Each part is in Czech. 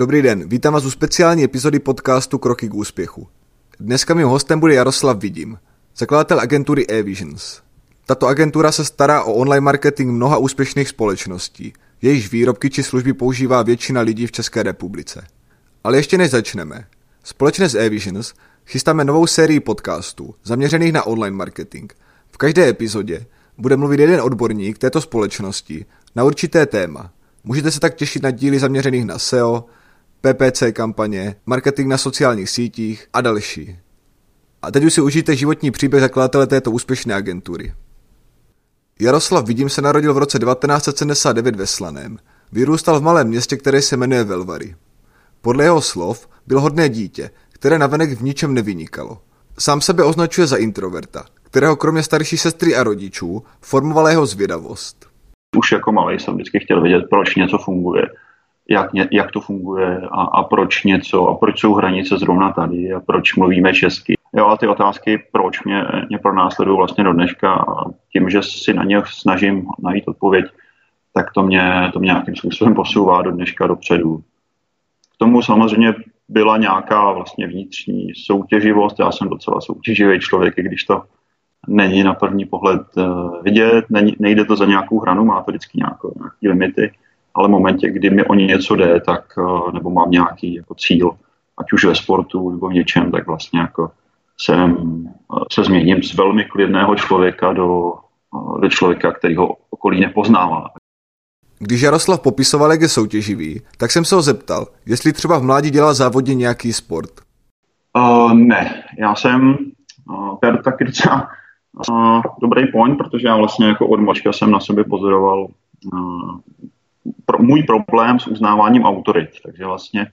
Dobrý den, vítám vás u speciální epizody podcastu Kroky k úspěchu. Dneska mým hostem bude Jaroslav Vidím, zakladatel agentury eVisions. Tato agentura se stará o online marketing mnoha úspěšných společností, jejichž výrobky či služby používá většina lidí v České republice. Ale ještě než začneme, společně s eVisions chystáme novou sérii podcastů zaměřených na online marketing. V každé epizodě bude mluvit jeden odborník této společnosti na určité téma. Můžete se tak těšit na díly zaměřených na SEO, PPC kampaně, marketing na sociálních sítích a další. A teď už si užijte životní příběh zakladatele této úspěšné agentury. Jaroslav Vidím se narodil v roce 1979 ve Slaném. Vyrůstal v malém městě, které se jmenuje Velvary. Podle jeho slov byl hodné dítě, které navenek v ničem nevynikalo. Sám sebe označuje za introverta, kterého kromě starší sestry a rodičů formovala jeho zvědavost. Už jako malý jsem vždycky chtěl vědět, proč něco funguje jak, jak to funguje a, a proč něco a proč jsou hranice zrovna tady a proč mluvíme česky. Jo, a ty otázky, proč mě, mě pronásledují vlastně do dneška a tím, že si na ně snažím najít odpověď, tak to mě, to mě nějakým způsobem posouvá do dneška dopředu. K tomu samozřejmě byla nějaká vlastně vnitřní soutěživost. Já jsem docela soutěživý člověk, i když to není na první pohled eh, vidět, není, nejde to za nějakou hranu, má to vždycky nějaké, nějaké limity ale v momentě, kdy mi o něco jde, tak, eh, nebo mám nějaký jako cíl, ať už ve sportu nebo v něčem, tak vlastně jako jsem, eh, se změním z velmi klidného člověka do, eh, do člověka, který ho okolí nepoznává. Když Jaroslav popisoval, jak je soutěživý, tak jsem se ho zeptal, jestli třeba v mládí dělal závodně nějaký sport. Uh, ne, já jsem, uh, je taky docela uh, dobrý point, protože já vlastně jako od močka jsem na sobě pozoroval uh, pro, můj problém s uznáváním autorit. Takže vlastně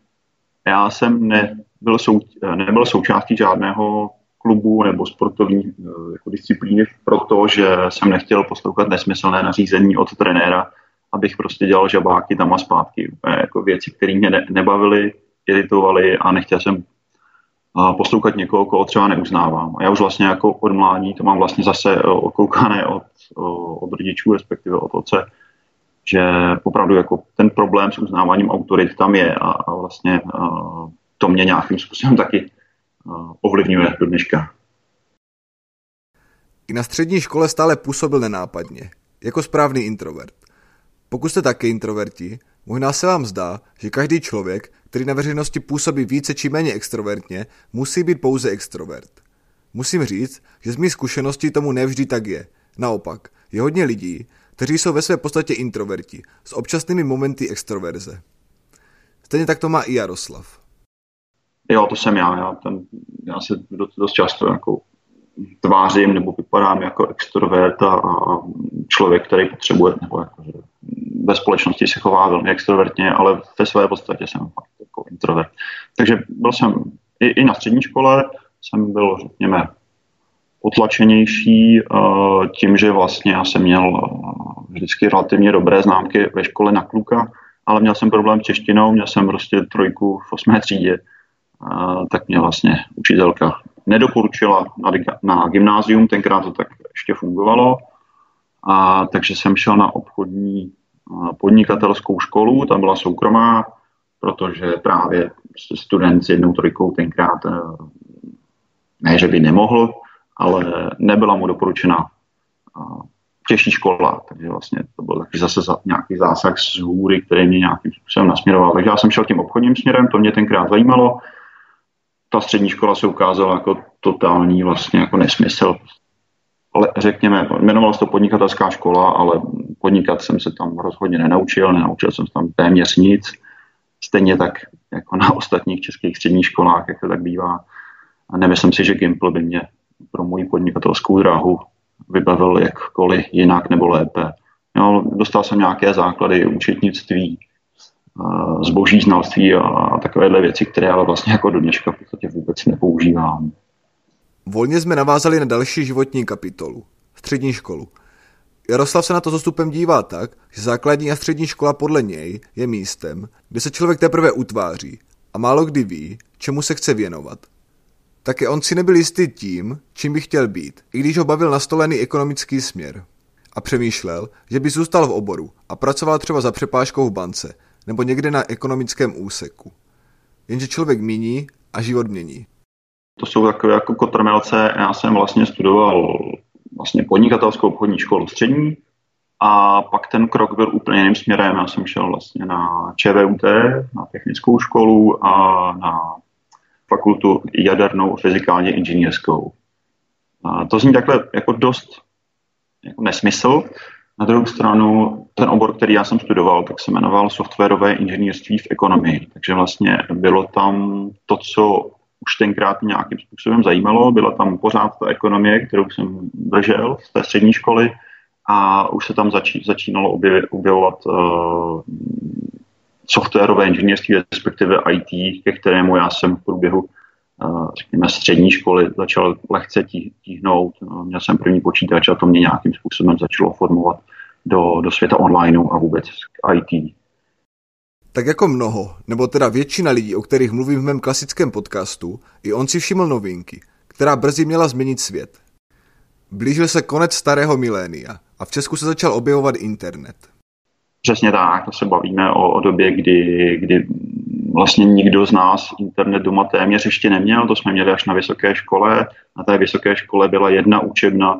já jsem nebyl, sou, nebyl součástí žádného klubu nebo sportovní eh, jako disciplíny, protože jsem nechtěl poslouchat nesmyslné nařízení od trenéra, abych prostě dělal žabáky tam a zpátky. Jako věci, které mě ne, nebavily, iritovaly a nechtěl jsem eh, poslouchat někoho, koho třeba neuznávám. A já už vlastně jako od mládí to mám vlastně zase eh, okoukané od, od rodičů, respektive od otce, že opravdu jako ten problém s uznáváním autorit tam je a, a vlastně a to mě nějakým způsobem taky ovlivňuje do dneška. I na střední škole stále působil nenápadně, jako správný introvert. Pokud jste také introverti, možná se vám zdá, že každý člověk, který na veřejnosti působí více či méně extrovertně, musí být pouze extrovert. Musím říct, že z mých zkušeností tomu nevždy tak je. Naopak, je hodně lidí, kteří jsou ve své podstatě introverti, s občasnými momenty extroverze. Stejně tak to má i Jaroslav. Jo, to jsem já. Já, ten, já se dost často jako tvářím nebo vypadám jako extrovert a, člověk, který potřebuje, nebo jako, že ve společnosti se chová velmi extrovertně, ale ve své podstatě jsem fakt jako introvert. Takže byl jsem i, i na střední škole, jsem byl, řekněme, potlačenější eh, tím, že vlastně já jsem měl eh, vždycky relativně dobré známky ve škole na kluka, ale měl jsem problém s češtinou, měl jsem prostě trojku v osmé třídě, eh, tak mě vlastně učitelka nedoporučila na, na gymnázium, tenkrát to tak ještě fungovalo, a takže jsem šel na obchodní podnikatelskou školu, ta byla soukromá, protože právě student s jednou trojkou tenkrát ne, že by nemohl, ale nebyla mu doporučena těžší škola, takže vlastně to byl taky zase nějaký zásah z hůry, který mě nějakým způsobem nasměroval. Takže já jsem šel tím obchodním směrem, to mě tenkrát zajímalo. Ta střední škola se ukázala jako totální vlastně jako nesmysl. Ale řekněme, jmenovalo se to podnikatelská škola, ale podnikat jsem se tam rozhodně nenaučil, nenaučil jsem se tam téměř nic. Stejně tak jako na ostatních českých středních školách, jak to tak bývá. A nemyslím si, že Gimple by mě pro moji podnikatelskou dráhu vybavil jakkoliv jinak nebo lépe. Jo, dostal jsem nějaké základy účetnictví, zboží znalství a takovéhle věci, které ale vlastně jako do dneška v podstatě vůbec nepoužívám. Volně jsme navázali na další životní kapitolu, střední školu. Jaroslav se na to zastupem dívá tak, že základní a střední škola podle něj je místem, kde se člověk teprve utváří a málo kdy ví, čemu se chce věnovat. Také on si nebyl jistý tím, čím by chtěl být, i když ho bavil nastolený ekonomický směr. A přemýšlel, že by zůstal v oboru a pracoval třeba za přepážkou v bance nebo někde na ekonomickém úseku. jenže člověk míní a život mění. To jsou takové jako kotrmelce. Já jsem vlastně studoval vlastně podnikatelskou obchodní školu střední a pak ten krok byl úplně jiným směrem. Já jsem šel vlastně na ČVUT, na technickou školu a na fakultu jadernou fyzikálně inženýrskou. A to zní takhle jako dost jako nesmysl. Na druhou stranu, ten obor, který já jsem studoval, tak se jmenoval softwarové inženýrství v ekonomii. Takže vlastně bylo tam to, co už tenkrát nějakým způsobem zajímalo. Byla tam pořád ta ekonomie, kterou jsem držel z té střední školy a už se tam začí, začínalo objevovat uh, softwarové inženýrství, respektive IT, ke kterému já jsem v průběhu uh, řekněme, střední školy začal lehce tí, tíhnout. Uh, měl jsem první počítač a to mě nějakým způsobem začalo formovat do, do světa online a vůbec IT. Tak jako mnoho, nebo teda většina lidí, o kterých mluvím v mém klasickém podcastu, i on si všiml novinky, která brzy měla změnit svět. Blížil se konec starého milénia a v Česku se začal objevovat internet. Přesně tak, to se bavíme o, o době, kdy, kdy vlastně nikdo z nás internet doma téměř ještě neměl, to jsme měli až na vysoké škole. Na té vysoké škole byla jedna učebna,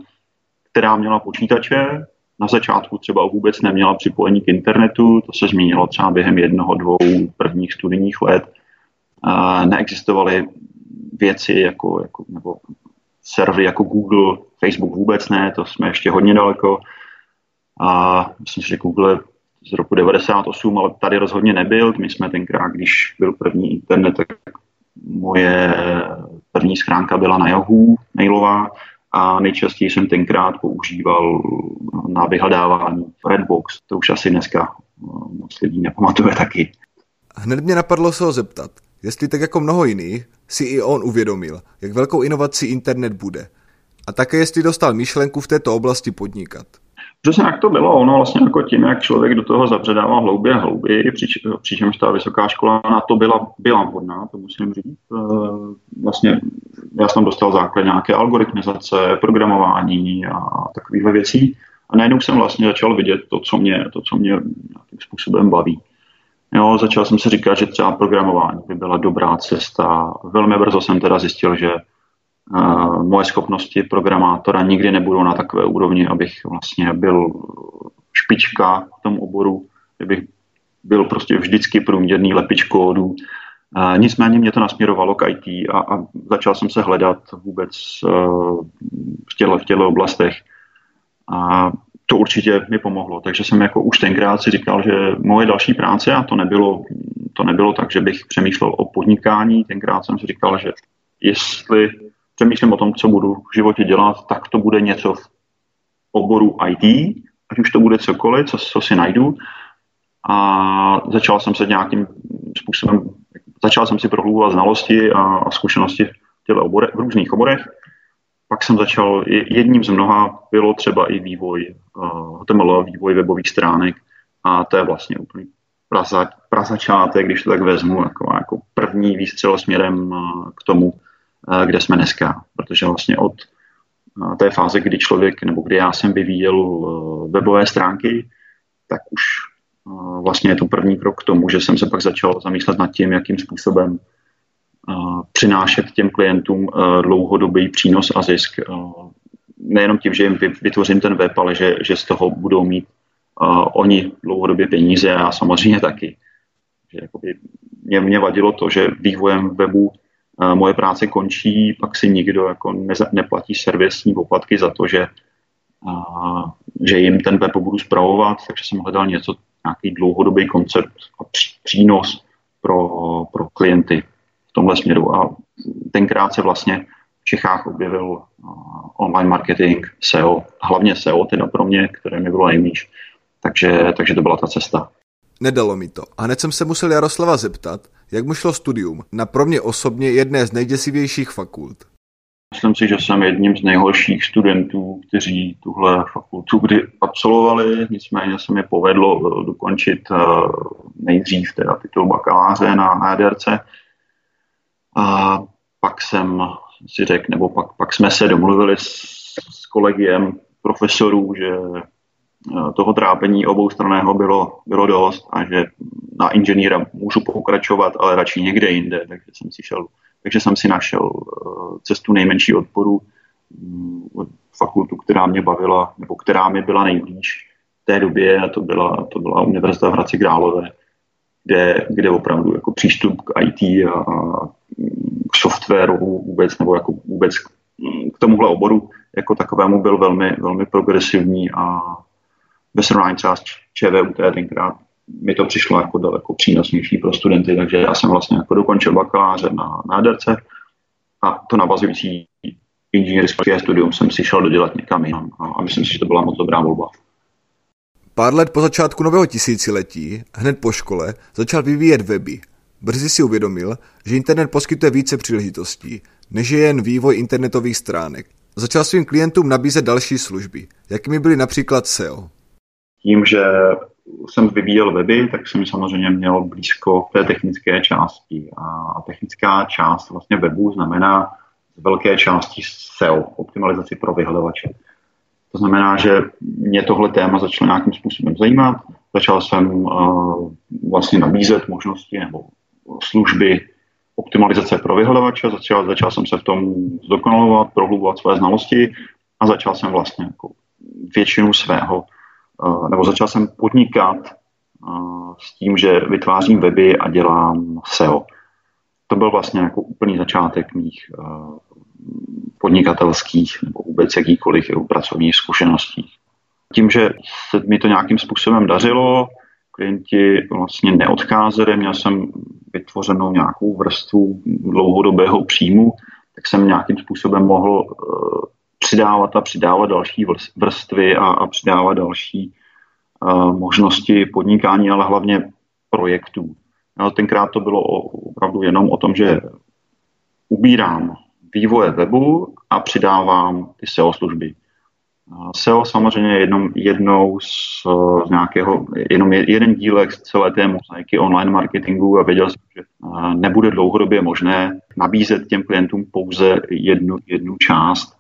která měla počítače, na začátku třeba vůbec neměla připojení k internetu, to se změnilo třeba během jednoho, dvou prvních studijních let. Neexistovaly věci jako, jako nebo servery jako Google, Facebook vůbec ne, to jsme ještě hodně daleko. A myslím si, že Google z roku 98, ale tady rozhodně nebyl. My jsme tenkrát, když byl první internet, tak moje první schránka byla na Yahoo mailová a nejčastěji jsem tenkrát používal na vyhledávání Redbox. To už asi dneska eh, moc lidí nepamatuje taky. Hned mě napadlo se ho zeptat, jestli tak jako mnoho jiných si i on uvědomil, jak velkou inovací internet bude. A také jestli dostal myšlenku v této oblasti podnikat. Přesně jak to bylo, ono vlastně jako tím, jak člověk do toho zabředával hloubě a hlouběji, přič, přičemž ta vysoká škola na to byla, byla vhodná, to musím říct. E, vlastně já jsem dostal základ nějaké algoritmizace, programování a takovýchhle věcí. A najednou jsem vlastně začal vidět to, co mě, to, co mě nějakým způsobem baví. Jo, začal jsem si říkat, že třeba programování by byla dobrá cesta. Velmi brzo jsem teda zjistil, že moje schopnosti programátora nikdy nebudou na takové úrovni, abych vlastně byl špička v tom oboru, kdybych byl prostě vždycky průměrný lepič kódu. Nicméně mě to nasměrovalo k IT a, a začal jsem se hledat vůbec e, v těle, v těle oblastech. A to určitě mi pomohlo. Takže jsem jako už tenkrát si říkal, že moje další práce, a to nebylo, to nebylo tak, že bych přemýšlel o podnikání, tenkrát jsem si říkal, že jestli přemýšlím o tom, co budu v životě dělat, tak to bude něco v oboru IT, ať už to bude cokoliv, co, co si najdu. A začal jsem se nějakým způsobem, začal jsem si prohlubovat znalosti a, a zkušenosti v, obore, v různých oborech. Pak jsem začal, jedním z mnoha bylo třeba i vývoj uh, HTML, vývoj webových stránek a to je vlastně úplně praza, prazačátek, když to tak vezmu, jako, jako první výstřel směrem uh, k tomu, kde jsme dneska. Protože vlastně od té fáze, kdy člověk, nebo kdy já jsem vyvíjel e, webové stránky, tak už e, vlastně je to první krok k tomu, že jsem se pak začal zamýšlet nad tím, jakým způsobem e, přinášet těm klientům dlouhodobý přínos a zisk. Nejenom tím, že jim vytvořím ten web, ale že, že z toho budou mít oni dlouhodobě peníze a samozřejmě taky. Že jakoby mě, mě vadilo to, že vývojem webu moje práce končí, pak si nikdo jako neplatí servisní poplatky za to, že, a, že jim ten web budu zpravovat, takže jsem hledal něco, nějaký dlouhodobý koncept a přínos pro, pro klienty v tomhle směru. A tenkrát se vlastně v Čechách objevil online marketing, SEO, hlavně SEO teda pro mě, které mi bylo nejmíž. Takže, takže to byla ta cesta. Nedalo mi to. A hned jsem se musel Jaroslava zeptat, jak mu šlo studium na pro mě osobně jedné z nejděsivějších fakult. Myslím si, že jsem jedním z nejhorších studentů, kteří tuhle fakultu kdy absolvovali, nicméně se mi povedlo eh, dokončit eh, nejdřív teda titul bakaláře na EDRC. A pak jsem si řekl, nebo pak, pak jsme se domluvili s, s kolegiem profesorů, že toho trápení obou straného bylo, bylo dost a že na inženýra můžu pokračovat, ale radši někde jinde, takže jsem si šel, takže jsem si našel cestu nejmenší odporu mm, fakultu, která mě bavila, nebo která mi byla nejblíž v té době, a to byla, to byla Univerzita v Hradci Králové, kde, kde opravdu jako přístup k IT a, a k softwaru vůbec, nebo jako vůbec k tomuhle oboru jako takovému byl velmi, velmi progresivní a ve srovnání třeba s ČVUT tenkrát mi to přišlo jako daleko přínosnější pro studenty, takže já jsem vlastně jako dokončil bakaláře na, DRC a to navazující inženýrské studium jsem si šel dodělat někam jinam a, a myslím si, že to byla moc dobrá volba. Pár let po začátku nového tisíciletí, hned po škole, začal vyvíjet weby. Brzy si uvědomil, že internet poskytuje více příležitostí, než je jen vývoj internetových stránek. Začal svým klientům nabízet další služby, jakými byly například SEO. Tím, že jsem vyvíjel weby, tak jsem samozřejmě měl blízko k té technické části. A technická část vlastně webu znamená z velké části SEO, optimalizaci pro vyhledávače. To znamená, že mě tohle téma začalo nějakým způsobem zajímat. Začal jsem uh, vlastně nabízet možnosti nebo služby optimalizace pro vyhledávače. Začal, začal jsem se v tom zdokonalovat, prohlubovat své znalosti a začal jsem vlastně jako většinu svého, nebo začal jsem podnikat uh, s tím, že vytvářím weby a dělám SEO. To byl vlastně jako úplný začátek mých podnikatelských nebo vůbec jakýkoliv pracovních zkušeností. Tím, že se mi to nějakým způsobem dařilo, klienti vlastně neodcházeli, měl jsem vytvořenou nějakou vrstvu dlouhodobého příjmu, tak jsem nějakým způsobem mohl přidávat a přidávat další vrstvy a, a přidávat další uh, možnosti podnikání, ale hlavně projektů. No, tenkrát to bylo opravdu jenom o tom, že ubírám vývoje webu a přidávám ty SEO služby. SEO samozřejmě je jednou, jednou z, z nějakého, jenom jeden dílek z celé té mozaiky online marketingu a věděl jsem, že nebude dlouhodobě možné nabízet těm klientům pouze jednu, jednu část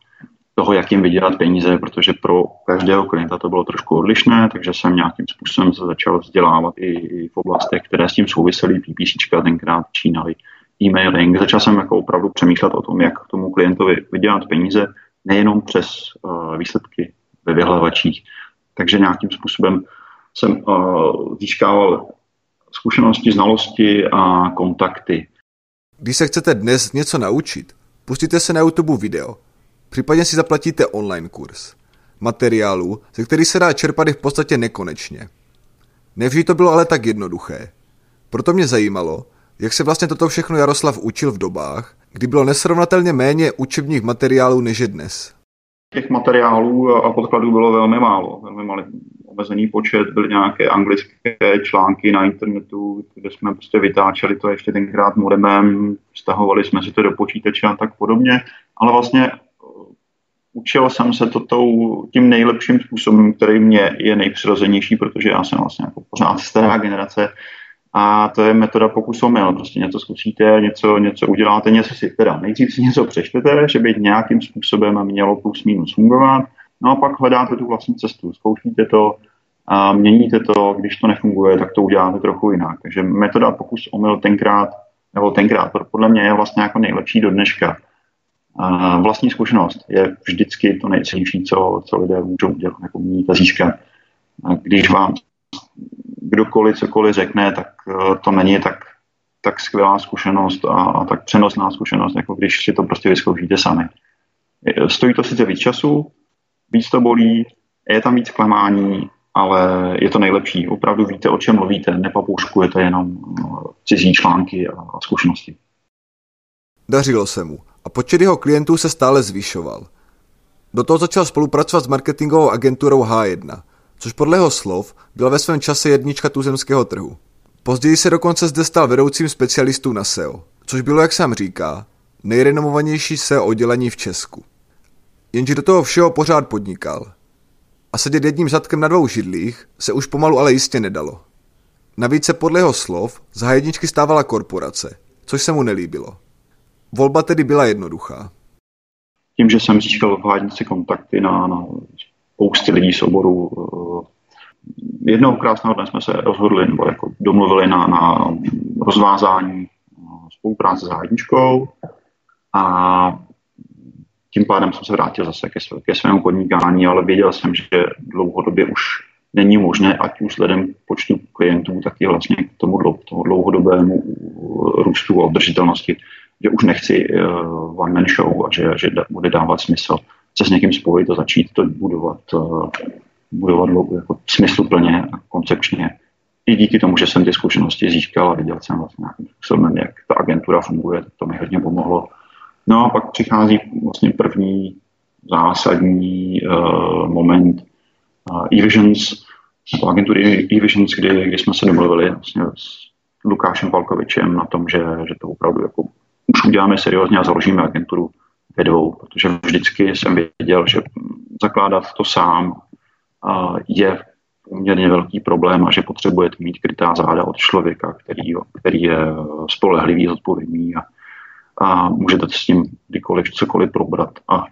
toho, jak jim vydělat peníze, protože pro každého klienta to bylo trošku odlišné, takže jsem nějakým způsobem se začal vzdělávat i, i v oblastech, které s tím souvisely, PPC tenkrát čínaly e-mailing. Začal jsem jako opravdu přemýšlet o tom, jak tomu klientovi vydělat peníze, nejenom přes uh, výsledky ve vyhledávačích. Takže nějakým způsobem jsem uh, získával zkušenosti, znalosti a kontakty. Když se chcete dnes něco naučit, pustíte se na YouTube video, případně si zaplatíte online kurz. Materiálu, ze který se dá čerpat i v podstatě nekonečně. Nevždy to bylo ale tak jednoduché. Proto mě zajímalo, jak se vlastně toto všechno Jaroslav učil v dobách, kdy bylo nesrovnatelně méně učebních materiálů než je dnes? Těch materiálů a podkladů bylo velmi málo, velmi malý omezený počet, byly nějaké anglické články na internetu, kde jsme prostě vytáčeli to ještě tenkrát modemem, stahovali jsme si to do počítače a tak podobně, ale vlastně učil jsem se to tou, tím nejlepším způsobem, který mě je nejpřirozenější, protože já jsem vlastně jako pořád stará generace, a to je metoda pokus omyl. Prostě něco zkusíte, něco, něco uděláte, něco si teda nejdřív si něco přečtete, že by nějakým způsobem mělo plus minus fungovat, no a pak hledáte tu vlastní cestu, zkoušíte to, a měníte to, když to nefunguje, tak to uděláte trochu jinak. Takže metoda pokus omyl tenkrát, nebo tenkrát, podle mě je vlastně jako nejlepší do dneška. A vlastní zkušenost je vždycky to nejcennější, co, co lidé můžou dělat, jako mít a získat. A když vám kdokoliv cokoliv řekne, tak eh, to není tak, tak skvělá zkušenost a, a tak přenosná zkušenost, jako když si to prostě vyzkoušíte sami. Stojí to sice víc času, víc to bolí, je tam víc klamání, ale je to nejlepší. Opravdu víte, o čem mluvíte, nepapouškujete jenom eh, cizí články a zkušenosti. Dařilo se mu a počet jeho klientů se stále zvyšoval. Do toho začal spolupracovat s marketingovou agenturou H1 – což podle jeho slov byla ve svém čase jednička tuzemského trhu. Později se dokonce zde stal vedoucím specialistů na SEO, což bylo, jak sám říká, nejrenomovanější SEO oddělení v Česku. Jenže do toho všeho pořád podnikal. A sedět jedním zadkem na dvou židlích se už pomalu ale jistě nedalo. Navíc se podle jeho slov za jedničky stávala korporace, což se mu nelíbilo. Volba tedy byla jednoduchá. Tím, že jsem získal v kontakty na, na spousty lidí z oboru. Jednoho krásného dne jsme se rozhodli, nebo jako domluvili na, na rozvázání spolupráce s hádničkou a tím pádem jsem se vrátil zase ke, své, ke svému podnikání, ale věděl jsem, že dlouhodobě už není možné, ať už vzhledem počtu klientů, tak i vlastně k tomu, tomu dlouhodobému růstu a udržitelnosti, že už nechci uh, one man show a že, že bude dávat smysl se s někým spojit a začít to budovat, uh, budovat jako smysluplně a koncepčně. I díky tomu, že jsem ty zkušenosti získal a viděl jsem vlastně nějakým způsobem, jak ta agentura funguje, to mi hodně pomohlo. No a pak přichází vlastně první zásadní uh, moment uh, e-visions, nebo agentury e-visions, kdy, kdy jsme se domluvili vlastně s Lukášem Palkovičem na tom, že, že to opravdu jako už uděláme seriózně a založíme agenturu ve dvou, protože vždycky jsem věděl, že zakládat to sám je poměrně velký problém a že potřebujete mít krytá záda od člověka, který, který je spolehlivý, zodpovědný a, a můžete s tím kdykoliv cokoliv probrat a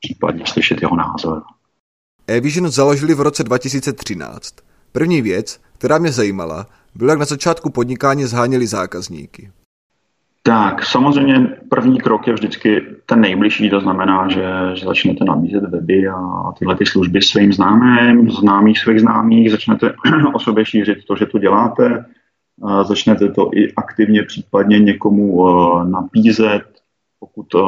případně slyšet jeho názor. eVision založili v roce 2013. První věc, která mě zajímala, bylo, jak na začátku podnikání zháněli zákazníky. Tak, samozřejmě první krok je vždycky ten nejbližší, to znamená, že, že začnete nabízet weby a tyhle ty služby svým známým, známých svých známých, začnete o sobě šířit to, že to děláte, začnete to i aktivně případně někomu e, nabízet, pokud e,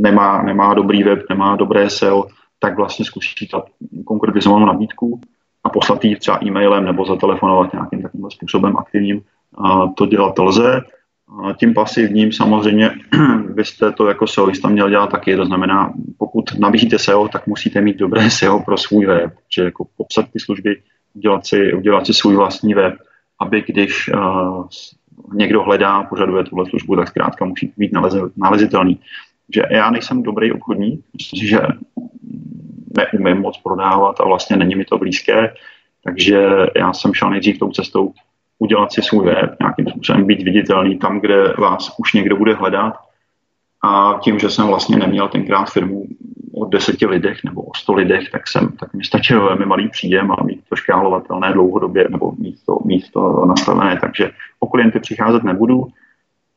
nemá, nemá dobrý web, nemá dobré SEO, tak vlastně zkusíte konkretizovanou nabídku a poslat ji třeba e-mailem nebo zatelefonovat nějakým takovým způsobem aktivním. To dělat lze tím pasivním samozřejmě byste to jako SEOista měl dělat taky, to znamená, pokud nabízíte SEO, tak musíte mít dobré SEO pro svůj web, že jako popsat ty služby, udělat si, udělat si svůj vlastní web, aby když uh, někdo hledá, požaduje tuhle službu, tak zkrátka musí být nalezitelný. Že já nejsem dobrý obchodník, myslím že neumím moc prodávat a vlastně není mi to blízké, takže já jsem šel nejdřív tou cestou udělat si svůj web, nějakým způsobem být viditelný tam, kde vás už někdo bude hledat. A tím, že jsem vlastně neměl tenkrát firmu o deseti lidech nebo o sto lidech, tak, jsem, tak mi stačil velmi malý příjem a mít to škálovatelné dlouhodobě nebo mít to, mít to nastavené. Takže o klienty přicházet nebudu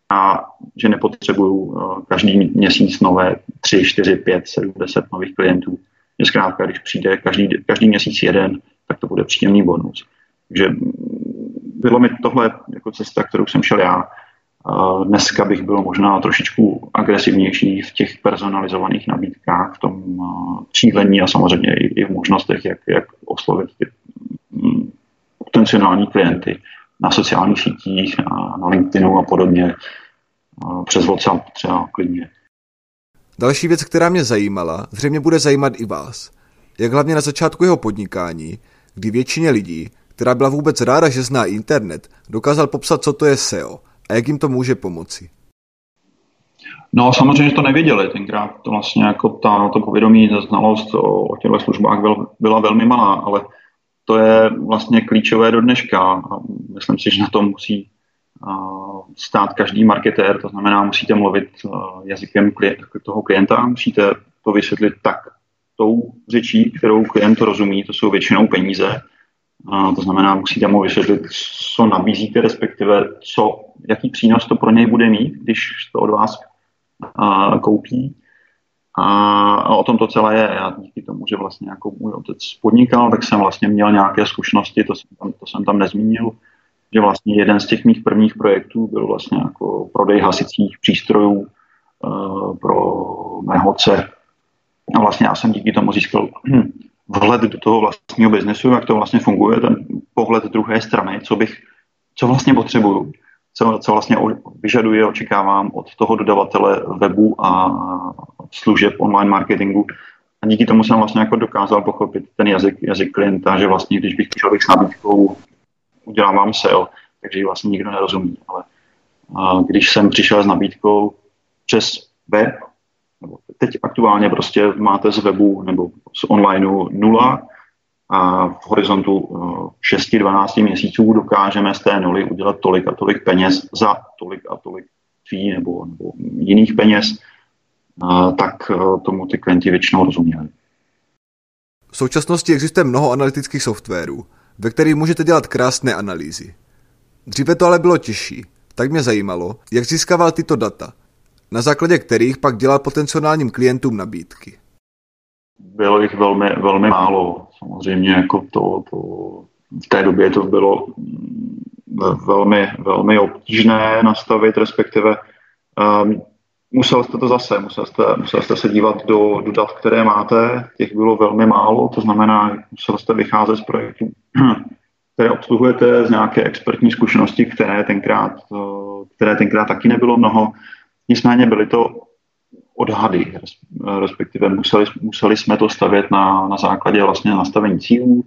a že nepotřebuju eh, každý měsíc nové 3, 4, 5, 7, 10 nových klientů. Že zkrátka, když přijde každý, každý měsíc jeden, tak to bude příjemný bonus. Takže bylo mi tohle jako cesta, kterou jsem šel já. Dneska bych byl možná trošičku agresivnější v těch personalizovaných nabídkách, v tom cílení a samozřejmě i, v možnostech, jak, jak oslovit ty mm, potenciální klienty na sociálních sítích, na, na LinkedInu a podobně, přes WhatsApp třeba klidně. Další věc, která mě zajímala, zřejmě bude zajímat i vás. Jak hlavně na začátku jeho podnikání, kdy většině lidí která byla vůbec ráda, že zná internet, dokázal popsat, co to je SEO a jak jim to může pomoci. No samozřejmě to nevěděli, tenkrát to vlastně jako ta, to povědomí, ta znalost o, o těchto službách byl, byla velmi malá, ale to je vlastně klíčové do dneška. Myslím si, že na to musí stát každý marketér, to znamená, musíte mluvit jazykem toho klienta, musíte to vysvětlit tak tou řečí, kterou klient rozumí, to jsou většinou peníze, to znamená, musíte mu vysvětlit, co nabízíte, respektive co, jaký přínos to pro něj bude mít, když to od vás koupí. A, o tom to celé je. Já díky tomu, že vlastně jako můj otec podnikal, tak jsem vlastně měl nějaké zkušenosti, to jsem tam, to jsem tam nezmínil, že vlastně jeden z těch mých prvních projektů byl vlastně jako prodej hasicích přístrojů uh, pro mého otce. A vlastně já jsem díky tomu získal vhled do toho vlastního biznesu, jak to vlastně funguje, ten pohled druhé strany, co bych, co vlastně potřebuju, co, co vlastně vyžaduje, očekávám od toho dodavatele webu a služeb online marketingu. A díky tomu jsem vlastně jako dokázal pochopit ten jazyk, jazyk klienta, že vlastně, když bych přišel s nabídkou, udělám vám SEO, takže ji vlastně nikdo nerozumí. Ale a když jsem přišel s nabídkou přes web, nebo teď aktuálně prostě máte z webu nebo z onlineu nula a v horizontu 6-12 eh, měsíců dokážeme z té nuly udělat tolik a tolik peněz za tolik a tolik fee nebo, nebo jiných peněz, tak eh, tomu ty klienti většinou rozuměli. V současnosti existuje mnoho analytických softwarů, ve kterých můžete dělat krásné analýzy. Dříve to ale bylo těžší, tak mě zajímalo, jak získával tyto data, na základě kterých pak dělal potenciálním klientům nabídky. Bylo jich velmi, velmi málo. Samozřejmě jako to, to, v té době to bylo mm, velmi, velmi obtížné nastavit, respektive um, musel jste to zase, musel jste, musel jste se dívat do, do dat, které máte, těch bylo velmi málo, to znamená, musel jste vycházet z projektů, které obsluhujete z nějaké expertní zkušenosti, které tenkrát, které tenkrát taky nebylo mnoho. Nicméně byly to odhady, respektive museli, museli jsme to stavět na, na základě vlastně nastavení cílů,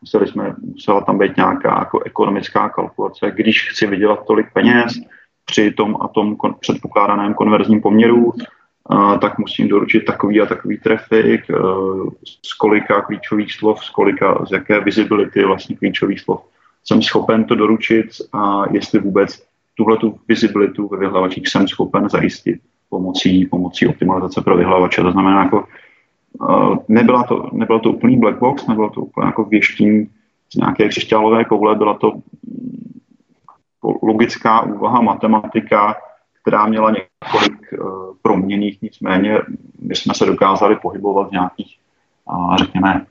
museli jsme, musela tam být nějaká jako ekonomická kalkulace, když chci vydělat tolik peněz při tom a tom kon, předpokládaném konverzním poměru, uh, tak musím doručit takový a takový trafik, uh, z kolika klíčových slov, z kolika, z jaké visibility vlastně klíčových slov jsem schopen to doručit a jestli vůbec tuhle tu visibilitu ve vyhledávačích jsem schopen zajistit pomocí, pomocí optimalizace pro vyhledávače. To znamená, jako, uh, nebyla, to, nebyla to úplný black box, nebylo to úplně jako věštění z nějaké křišťálové koule, byla to logická úvaha, matematika, která měla několik uh, proměných, nicméně my jsme se dokázali pohybovat v nějakých, uh, řekněme,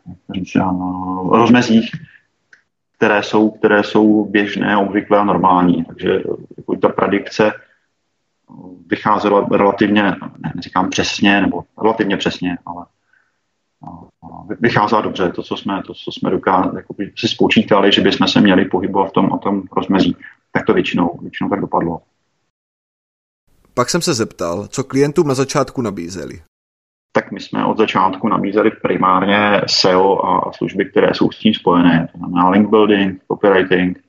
rozmezích, které jsou, které jsou běžné, obvyklé a normální. Takže jako ta predikce vycházela relativně, ne, neříkám přesně, nebo relativně přesně, ale vycházela dobře. To, co jsme, to, co jsme dokázali, jako si spočítali, že bychom se měli pohybovat v tom, o tom rozmezí, tak to většinou, většinou tak dopadlo. Pak jsem se zeptal, co klientům na začátku nabízeli my jsme od začátku nabízeli primárně SEO a služby, které jsou s tím spojené. To znamená link building, copywriting,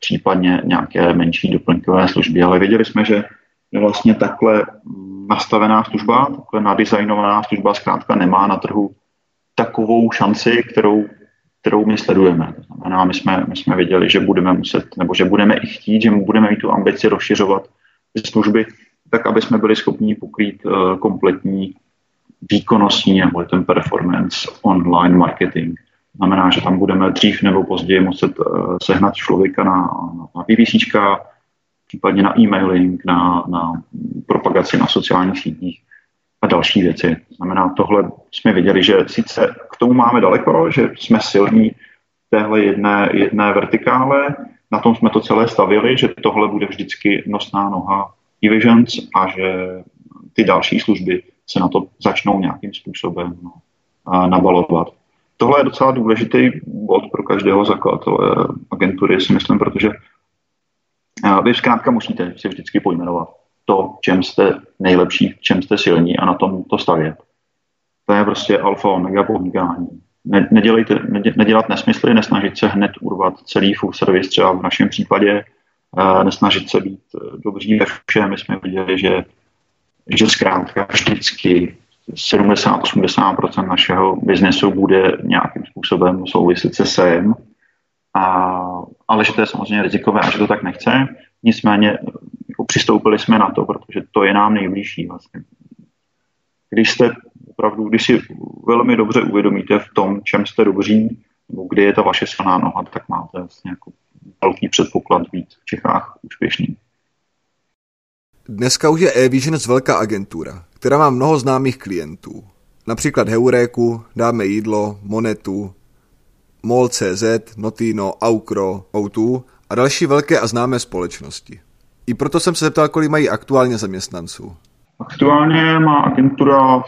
případně nějaké menší doplňkové služby. Ale věděli jsme, že vlastně takhle nastavená služba, takhle nadizajnovaná služba zkrátka nemá na trhu takovou šanci, kterou, kterou my sledujeme. To znamená, my jsme, my jsme věděli, že budeme muset, nebo že budeme i chtít, že budeme mít tu ambici rozšiřovat služby, tak aby jsme byli schopni pokrýt uh, kompletní výkonnostní nebo ten performance online marketing. Znamená, že tam budeme dřív nebo později muset eh, sehnat člověka na, na PPC, případně na e-mailing, na, na propagaci na sociálních sítích a další věci. Znamená, tohle jsme viděli, že sice k tomu máme daleko, že jsme silní v téhle jedné, jedné vertikále, na tom jsme to celé stavili, že tohle bude vždycky nosná noha Evisions a že ty další služby se na to začnou nějakým způsobem no, nabalovat. Tohle je docela důležitý bod pro každého zakladatele agentury, si myslím, protože vy zkrátka musíte si vždycky pojmenovat to, čem jste nejlepší, čem jste silní a na tom to stavět. To je prostě alfa omega podnikání. Ne, nedělejte, nedělat nesmysly, nesnažit se hned urvat celý full service, třeba v našem případě, nesnažit se být dobří ve všem. My jsme viděli, že že zkrátka vždycky 70-80% našeho biznesu bude nějakým způsobem souviset se SEM, a, ale že to je samozřejmě rizikové a že to tak nechce. Nicméně jako přistoupili jsme na to, protože to je nám nejbližší vlastně. Když jste opravdu, když si velmi dobře uvědomíte v tom, čem jste dobří, nebo kde je ta vaše silná noha, tak máte vlastně jako velký předpoklad být v Čechách úspěšný. Dneska už je eVisions velká agentura, která má mnoho známých klientů. Například Heuréku, Dáme jídlo, Monetu, MOL.cz, Notino, Aukro, O2 a další velké a známé společnosti. I proto jsem se zeptal, kolik mají aktuálně zaměstnanců. Aktuálně má agentura eh,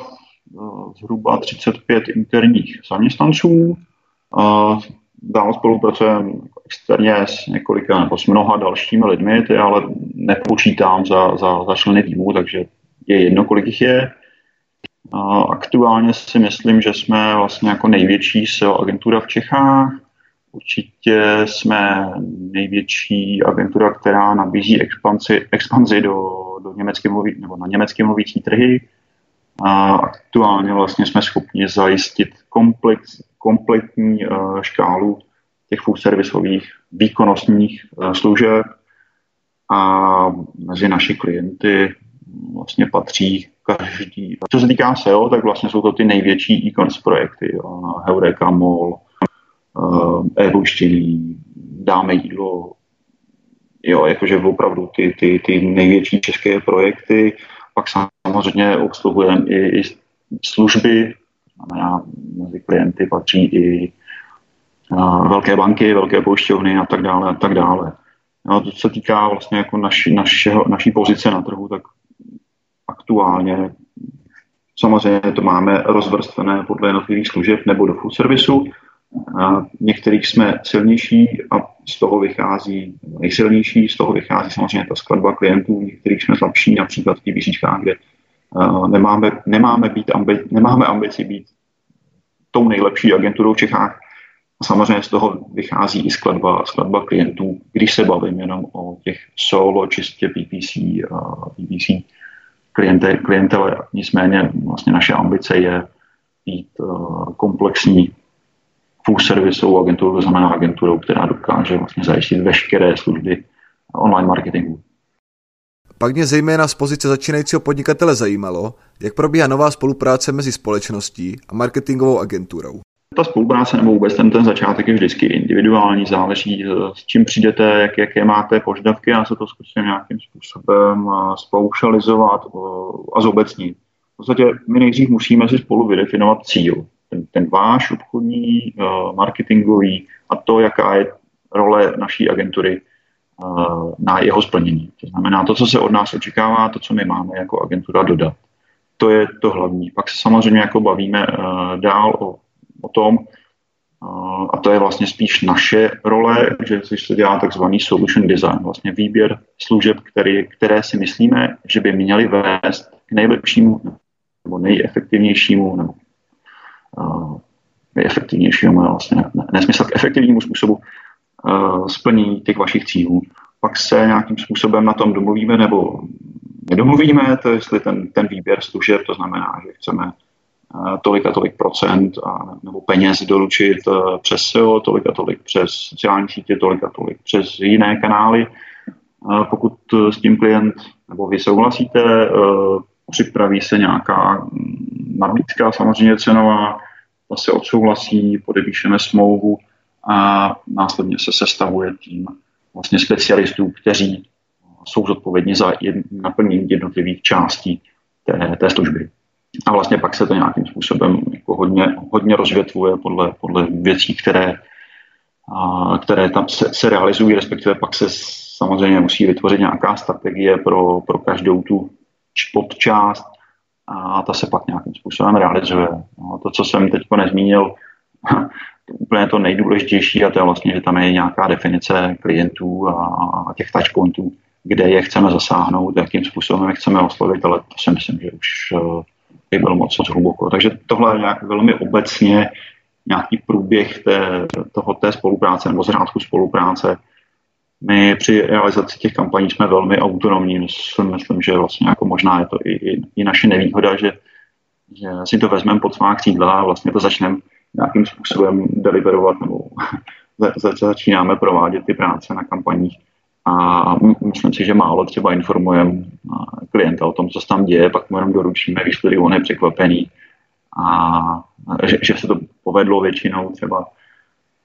zhruba 35 interních zaměstnanců. Dál spolupracujeme externě s několika nebo s mnoha dalšími lidmi, ty ale nepočítám za, za, za členy týmu, takže je jedno, kolik jich je. A aktuálně si myslím, že jsme vlastně jako největší SEO agentura v Čechách. Určitě jsme největší agentura, která nabízí expanzi, expanzi do, do německy mluví, nebo na německy mluvící trhy. A aktuálně vlastně jsme schopni zajistit komplex, kompletní uh, škálu těch food servisových výkonnostních uh, služeb a mezi naši klienty vlastně patří každý. Co se týká SEO, tak vlastně jsou to ty největší e-commerce projekty. Heureka, MOL, e-poštění, dáme jídlo, jo, jakože opravdu ty, ty, ty největší české projekty, pak samozřejmě obsluhujeme i, i služby, znamená, mezi klienty patří i velké banky, velké pojišťovny a tak dále a tak dále. No, to se týká vlastně jako naši, našeho, naší pozice na trhu, tak aktuálně samozřejmě to máme rozvrstvené podle jednotlivých služeb nebo do food servisu, a některých jsme silnější a z toho vychází nejsilnější, z toho vychází samozřejmě ta skladba klientů, některých jsme slabší, například v TBCčkách, kde uh, nemáme, nemáme, být ambi, nemáme ambici být tou nejlepší agenturou v Čechách. A samozřejmě z toho vychází i skladba, skladba klientů, když se bavím jenom o těch solo, čistě PPC, PPC kliente, klientele. Nicméně vlastně naše ambice je být uh, komplexní full servisovou agenturu, to znamená agenturou, která dokáže vlastně zajistit veškeré služby online marketingu. Pak mě zejména z pozice začínajícího podnikatele zajímalo, jak probíhá nová spolupráce mezi společností a marketingovou agenturou. Ta spolupráce nebo vůbec ten, ten začátek je vždycky individuální, záleží s čím přijdete, jak, jaké máte požadavky a se to zkusím nějakým způsobem spoušalizovat a zobecnit. V podstatě my nejdřív musíme si spolu vydefinovat cíl ten, ten váš obchodní, marketingový a to, jaká je role naší agentury na jeho splnění. To znamená to, co se od nás očekává, to, co my máme jako agentura dodat. To je to hlavní. Pak se samozřejmě jako bavíme dál o, o tom, a to je vlastně spíš naše role, že se dělá takzvaný solution design, vlastně výběr služeb, který, které si myslíme, že by měly vést k nejlepšímu nebo nejefektivnějšímu nebo efektivnějšímu, vlastně nesmysl k efektivnímu způsobu splnění těch vašich cílů. Pak se nějakým způsobem na tom domluvíme nebo nedomluvíme, to jestli ten, ten výběr služeb, to znamená, že chceme tolik a tolik procent a, nebo peněz doručit přes SEO, tolik a tolik přes sociální sítě, tolik a tolik přes jiné kanály. Pokud s tím klient nebo vy souhlasíte, připraví se nějaká nabídka, samozřejmě cenová, ta se odsouhlasí, podepíšeme smlouvu a následně se sestavuje tým vlastně specialistů, kteří jsou zodpovědní za naplnění jednotlivých částí té, té služby. A vlastně pak se to nějakým způsobem jako hodně, hodně rozvětvuje podle, podle věcí, které, a, které tam se, se realizují, respektive pak se samozřejmě musí vytvořit nějaká strategie pro, pro každou tu podčást a ta se pak nějakým způsobem realizuje. No, to, co jsem teď nezmínil, to úplně to nejdůležitější a to je vlastně, že tam je nějaká definice klientů a těch touchpointů, kde je chceme zasáhnout, jakým způsobem je chceme oslovit, ale to si myslím, že už eh, by bylo moc, hluboko. Takže tohle je nějak velmi obecně nějaký průběh té, toho, té spolupráce nebo zřádku spolupráce my při realizaci těch kampaní jsme velmi autonomní. Myslím, že vlastně jako možná je to i, i, i naše nevýhoda, že, že si to vezmeme pod svá křídla a vlastně to začneme nějakým způsobem deliverovat nebo začínáme provádět ty práce na kampaních. A myslím si, že málo třeba informujeme klienta o tom, co se tam děje, pak mu jenom doručíme výsledky, on je překvapený a že, že se to povedlo většinou třeba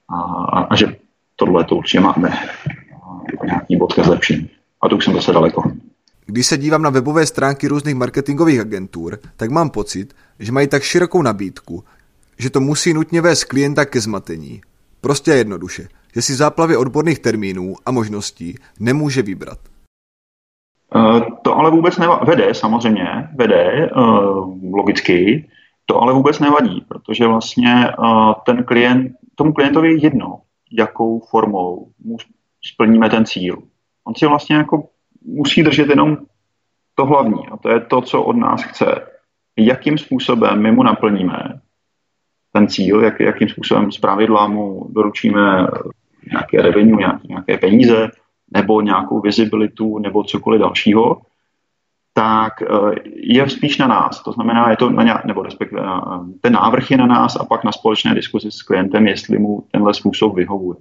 a, a, a že tohle to určitě máme nějaký bod ke zlepšení. A to už jsem zase daleko. Když se dívám na webové stránky různých marketingových agentur, tak mám pocit, že mají tak širokou nabídku, že to musí nutně vést klienta ke zmatení. Prostě jednoduše, že si záplavy odborných termínů a možností nemůže vybrat. Uh, to ale vůbec nevadí. Vede, samozřejmě, vede, uh, logicky, to ale vůbec nevadí, protože vlastně uh, ten klient, tomu klientovi je jedno, jakou formou splníme ten cíl. On si vlastně jako musí držet jenom to hlavní a to je to, co od nás chce. Jakým způsobem my mu naplníme ten cíl, jak, jakým způsobem z mu doručíme nějaké revenue, nějaké, nějaké peníze, nebo nějakou visibilitu, nebo cokoliv dalšího, tak eh, je spíš na nás. To znamená, je to na nějak, nebo respektive ten návrh je na nás a pak na společné diskuzi s klientem, jestli mu tenhle způsob vyhovuje.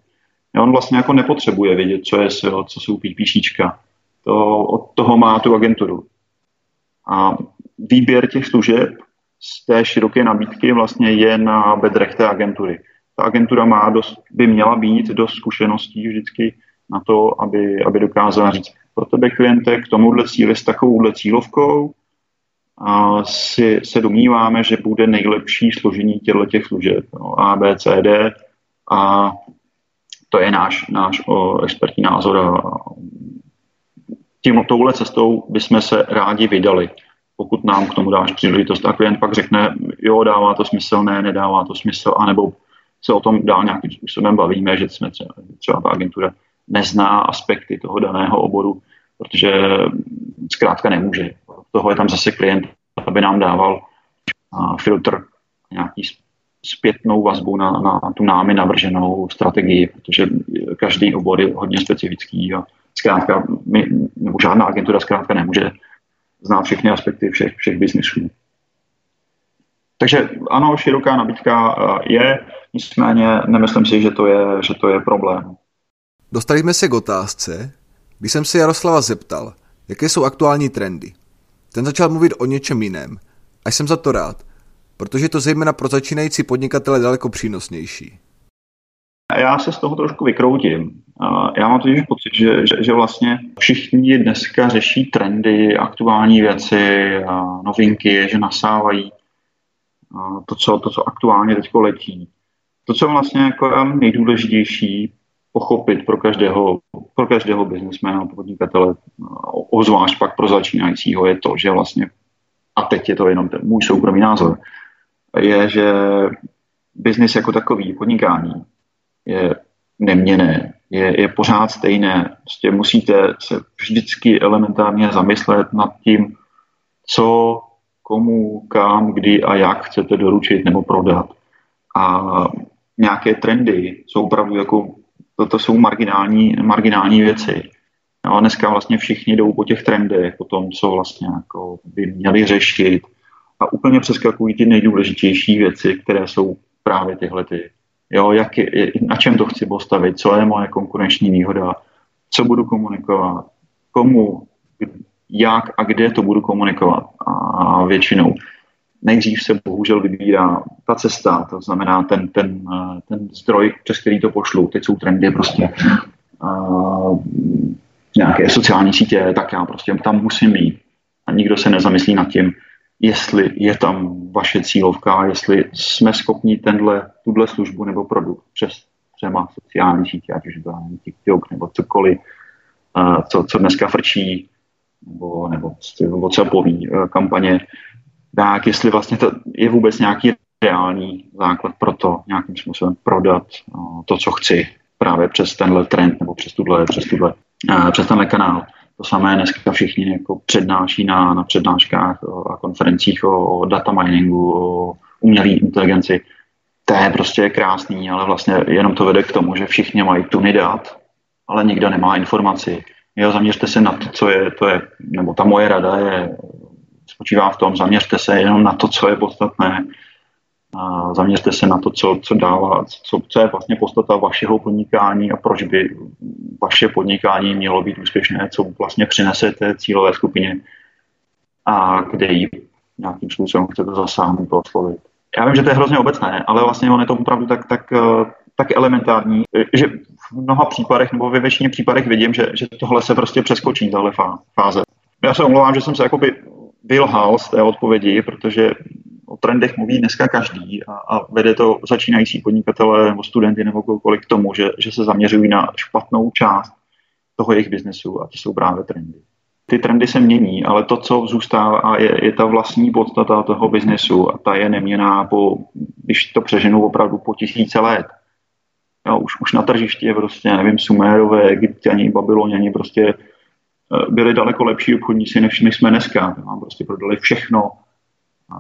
On vlastně jako nepotřebuje vědět, co je SEO, co jsou PPCčka. To, od toho má tu agenturu. A výběr těch služeb z té široké nabídky vlastně je na bedrech té agentury. Ta agentura má dost, by měla být dost zkušeností vždycky na to, aby, aby dokázala říct, pro tebe kliente k tomuhle cíli s takovouhle cílovkou a si, se domníváme, že bude nejlepší složení těchto těch služeb. No, A, B, C, D a to je náš, náš o, expertní názor a tím, touhle cestou bychom se rádi vydali, pokud nám k tomu dáš příležitost a klient pak řekne, jo, dává to smysl, ne, nedává to smysl, anebo se o tom dál nějakým způsobem bavíme, že jsme třeba, třeba ta agentura nezná aspekty toho daného oboru, protože zkrátka nemůže. Toho je tam zase klient, aby nám dával filtr, nějaký zpětnou vazbu na, na tu námi navrženou strategii, protože každý obor je hodně specifický a zkrátka my, nebo žádná agentura zkrátka nemůže znát všechny aspekty všech, všech biznisů. Takže ano, široká nabídka eh, je, nicméně nemyslím si, že to je, že to je problém. Dostali jsme se k otázce, když jsem se Jaroslava zeptal, jaké jsou aktuální trendy. Ten začal mluvit o něčem jiném. A jsem za to rád, protože je to zejména pro začínající podnikatele daleko přínosnější. Já se z toho trošku vykroutím. Já mám totiž pocit, že, že, že vlastně všichni dneska řeší trendy, aktuální věci, novinky, že nasávají to, co, to, co aktuálně teď letí. To, co vlastně jako je nejdůležitější pochopit pro každého, pro každého biznesmena, podnikatele, ozvlášť pak pro začínajícího, je to, že vlastně, a teď je to jenom ten můj soukromý názor, je, že biznis jako takový, podnikání, je neměné, je, je pořád stejné. Prostě musíte se vždycky elementárně zamyslet nad tím, co, komu, kam, kdy a jak chcete doručit nebo prodat. A nějaké trendy jsou opravdu jako, toto jsou marginální, marginální věci. No, dneska vlastně všichni jdou po těch trendech, po tom, co vlastně jako by měli řešit a úplně přeskakují ty nejdůležitější věci, které jsou právě tyhle ty jo, jak je, na čem to chci postavit, co je moje konkurenční výhoda, co budu komunikovat, komu, jak a kde to budu komunikovat. A většinou nejdřív se bohužel vybírá ta cesta, to znamená ten, ten, ten zdroj, přes který to pošlu. Teď jsou trendy prostě uh, nějaké sociální sítě, tak já prostě tam musím mít. A nikdo se nezamyslí nad tím, jestli je tam vaše cílovka, jestli jsme schopni tenhle, tuhle službu nebo produkt přes třeba sociální sítě, ať už to TikTok nebo cokoliv, co, co dneska frčí, nebo, nebo WhatsAppový e, kampaně, tak jestli vlastně to je vůbec nějaký reálný základ pro to nějakým způsobem prodat to, co chci právě přes tenhle trend nebo přes tuhle, přes tuhle, e, přes tenhle kanál. To samé dneska všichni jako přednáší na, na přednáškách a konferencích o, o data miningu, o umělé inteligenci. To je prostě krásný, ale vlastně jenom to vede k tomu, že všichni mají tuny dat, ale nikdo nemá informaci. Jo, zaměřte se na to, co je, to je, nebo ta moje rada je, spočívá v tom, zaměřte se jenom na to, co je podstatné, a zaměřte se na to, co, co dává, co, co je vlastně podstata vašeho podnikání a proč by vaše podnikání mělo být úspěšné, co vlastně přinesete cílové skupině a kde ji nějakým způsobem chcete zasáhnout oslovit. Já vím, že to je hrozně obecné, ale vlastně on je to opravdu tak, tak, tak elementární, že v mnoha případech nebo ve většině případech vidím, že, že tohle se prostě přeskočí, tahle fáze. Já se omlouvám, že jsem se jakoby vylhal z té odpovědi, protože o trendech mluví dneska každý a, a vede to začínající podnikatele nebo studenty nebo kohokoliv k tomu, že, že se zaměřují na špatnou část toho jejich biznesu a to jsou právě trendy. Ty trendy se mění, ale to, co zůstává, je, je ta vlastní podstata toho biznesu a ta je neměná, po, když to přeženu opravdu po tisíce let. Jo, už, už na tržišti je prostě, nevím, Sumérové, Egyptiani, Babyloniani prostě eh, byli daleko lepší obchodníci, než my jsme dneska. Nám prostě prodali všechno, a,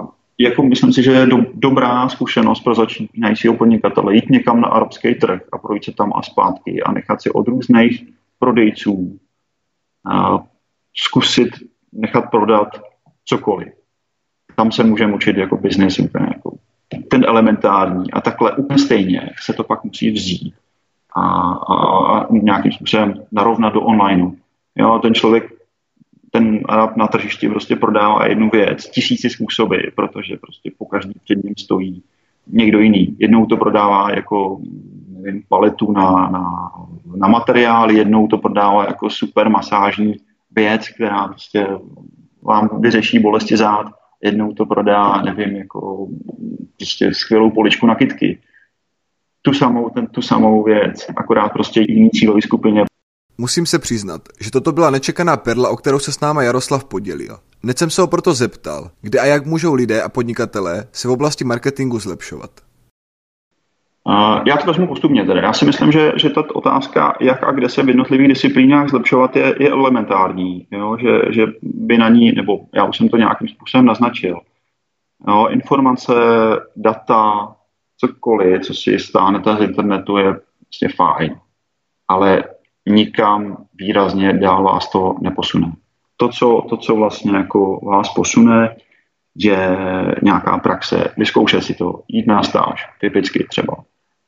a jako myslím si, že je do, dobrá zkušenost pro začínajícího podnikatele jít někam na arabský trh a projít se tam a zpátky a nechat si od různých prodejců a zkusit nechat prodat cokoliv. Tam se můžeme učit jako biznis jako ten elementární a takhle úplně stejně se to pak musí vzít a, a, a nějakým způsobem narovnat do onlineu. Jo, ten člověk ten Arab na tržišti prostě prodává jednu věc tisíci způsoby, protože prostě po každý před ním stojí někdo jiný. Jednou to prodává jako nevím, paletu na, na, na materiál, jednou to prodává jako super masážní věc, která prostě vám vyřeší bolesti zád, jednou to prodá, nevím, jako prostě skvělou poličku na kytky. Tu samou, ten, tu samou věc, akorát prostě jiný cílový skupině. Musím se přiznat, že toto byla nečekaná perla, o kterou se s náma Jaroslav podělil. Hned jsem se ho proto zeptal, kde a jak můžou lidé a podnikatelé se v oblasti marketingu zlepšovat. Já to vezmu postupně tedy. Já si myslím, že, že ta otázka, jak a kde se v jednotlivých disciplínách zlepšovat, je, je elementární. Jo? Že, že by na ní, nebo já už jsem to nějakým způsobem naznačil, jo? informace, data, cokoliv, co si stáhnete z internetu, je prostě fajn. Ale nikam výrazně dál vás to neposune. To, co, to, co vlastně jako vás posune, je nějaká praxe, vyzkoušet si to, jít na stáž, typicky třeba.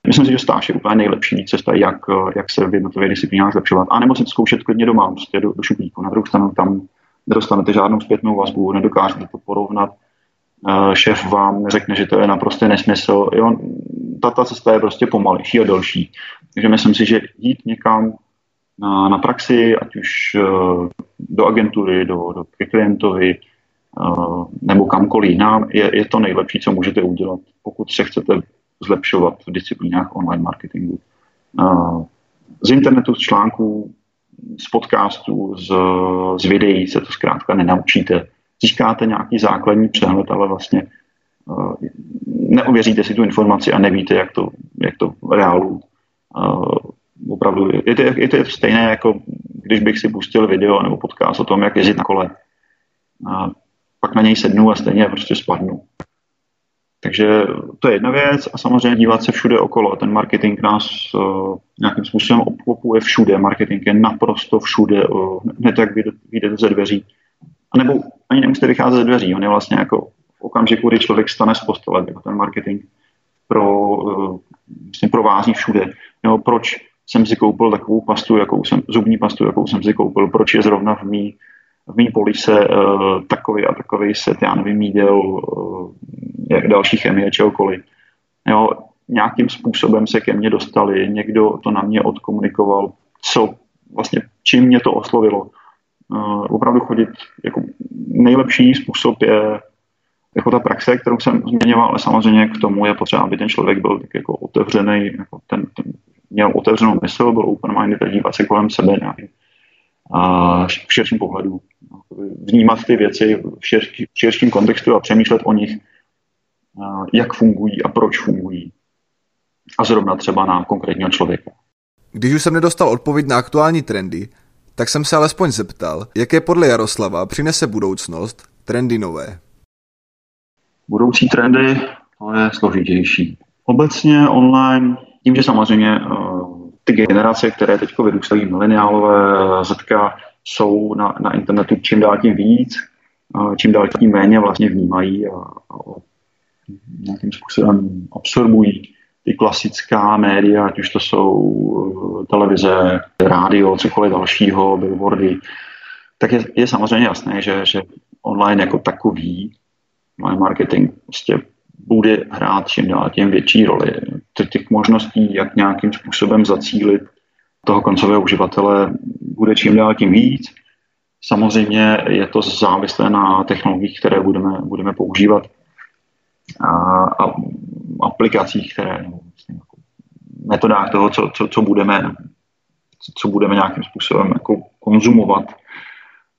Myslím si, že stáž je úplně nejlepší cesta, jak, jak se v jednotlivých disciplínách zlepšovat. A nebo si zkoušet klidně doma, prostě do, do šuplíku. Na druhou stranu tam nedostanete žádnou zpětnou vazbu, nedokážete to porovnat. Eh, šéf vám neřekne, že to je naprosto nesmysl. Jo, ta, ta cesta je prostě pomalejší a delší. Takže myslím si, že jít někam na, na praxi, ať už uh, do agentury, do, do klientovi, uh, nebo kamkoliv jinam, je, je to nejlepší, co můžete udělat, pokud se chcete zlepšovat v disciplínách online marketingu. Z internetu, z článků, z podcastů, z, z videí se to zkrátka nenaučíte. Získáte nějaký základní přehled, ale vlastně neuvěříte si tu informaci a nevíte, jak to, jak to v reálu opravdu je. Je to, je to stejné, jako když bych si pustil video nebo podcast o tom, jak jezdit na kole. A pak na něj sednu a stejně prostě spadnu. Takže to je jedna věc a samozřejmě dívat se všude okolo. Ten marketing nás uh, nějakým způsobem obklopuje všude. Marketing je naprosto všude, uh, hned jak vyjdete ze dveří. A nebo ani nemusíte vycházet ze dveří, on je vlastně jako v okamžiku, kdy člověk stane z postele, ten marketing pro, uh, vlastně provází všude. Jo, proč jsem si koupil takovou pastu, jakou jsem, zubní pastu, jakou jsem si koupil, proč je zrovna v mý v mý police uh, takový a takový set, já nevím, míděl, uh, jak další chemie, čehokoliv. Jo, nějakým způsobem se ke mně dostali, někdo to na mě odkomunikoval, co vlastně, čím mě to oslovilo. Uh, opravdu chodit, jako nejlepší způsob je jako ta praxe, kterou jsem zmiňoval, ale samozřejmě k tomu je potřeba, aby ten člověk byl tak jako otevřený, jako ten, ten, měl otevřenou mysl, byl open-minded a dívat se kolem sebe nějaký, a v širším pohledu. Vnímat ty věci v, širší, v širším kontextu a přemýšlet o nich, jak fungují a proč fungují. A zrovna třeba na konkrétního člověka. Když už jsem nedostal odpověď na aktuální trendy, tak jsem se alespoň zeptal, jaké podle Jaroslava přinese budoucnost trendy nové. Budoucí trendy, to je složitější. Obecně online, tím, že samozřejmě ty generace, které teď vyrůstají mileniálové, zetka, jsou na, na internetu čím dál tím víc, čím dál tím méně vlastně vnímají a, a nějakým způsobem absorbují ty klasická média, ať už to jsou eh, televize, rádio, cokoliv dalšího, billboardy, tak je, je samozřejmě jasné, že, že online jako takový online marketing prostě bude hrát čím dál tím větší roli. Těch možností, jak nějakým způsobem zacílit toho koncového uživatele, bude čím dál tím víc. Samozřejmě je to závislé na technologiích, které budeme, budeme používat a, a aplikacích, které vlastně jako metodách toho, co, co, co budeme co budeme nějakým způsobem jako konzumovat.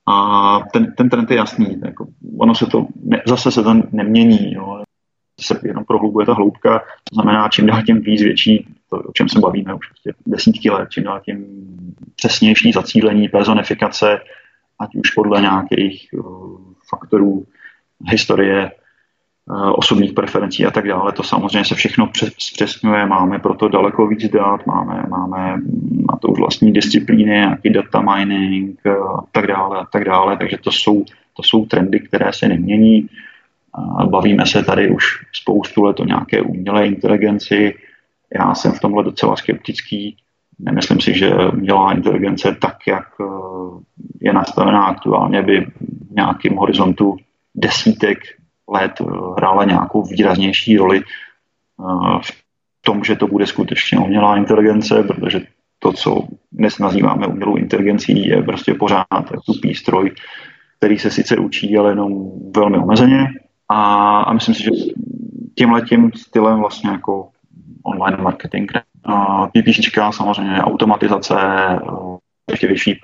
A ten, ten trend je jasný. Jako ono se to, ne, zase se to nemění. Jo se jenom prohlubuje ta hloubka, to znamená čím dál tím víc větší, to, o čem se bavíme už prostě desítky let, čím dál tím přesnější zacílení, personifikace, ať už podle nějakých uh, faktorů historie, uh, osobních preferencí a tak dále. To samozřejmě se všechno zpřesňuje, máme proto daleko víc dat, máme, máme na to už vlastní disciplíny, nějaký data mining uh, a tak dále a tak dále, takže to jsou, to jsou trendy, které se nemění. Bavíme se tady už spoustu let o nějaké umělé inteligenci. Já jsem v tomhle docela skeptický. Nemyslím si, že umělá inteligence tak, jak eh, je nastavená aktuálně, by v nějakém horizontu desítek let eh, hrála nějakou výraznější roli v tom, že to bude skutečně umělá inteligence, protože to, co dnes nazýváme umělou inteligencí, je prostě pořád tupý stroj, který se sice učí, ale jenom velmi omezeně. A, a myslím si, že tímhle tím stylem vlastně jako online marketing. PPC samozřejmě automatizace, ještě větší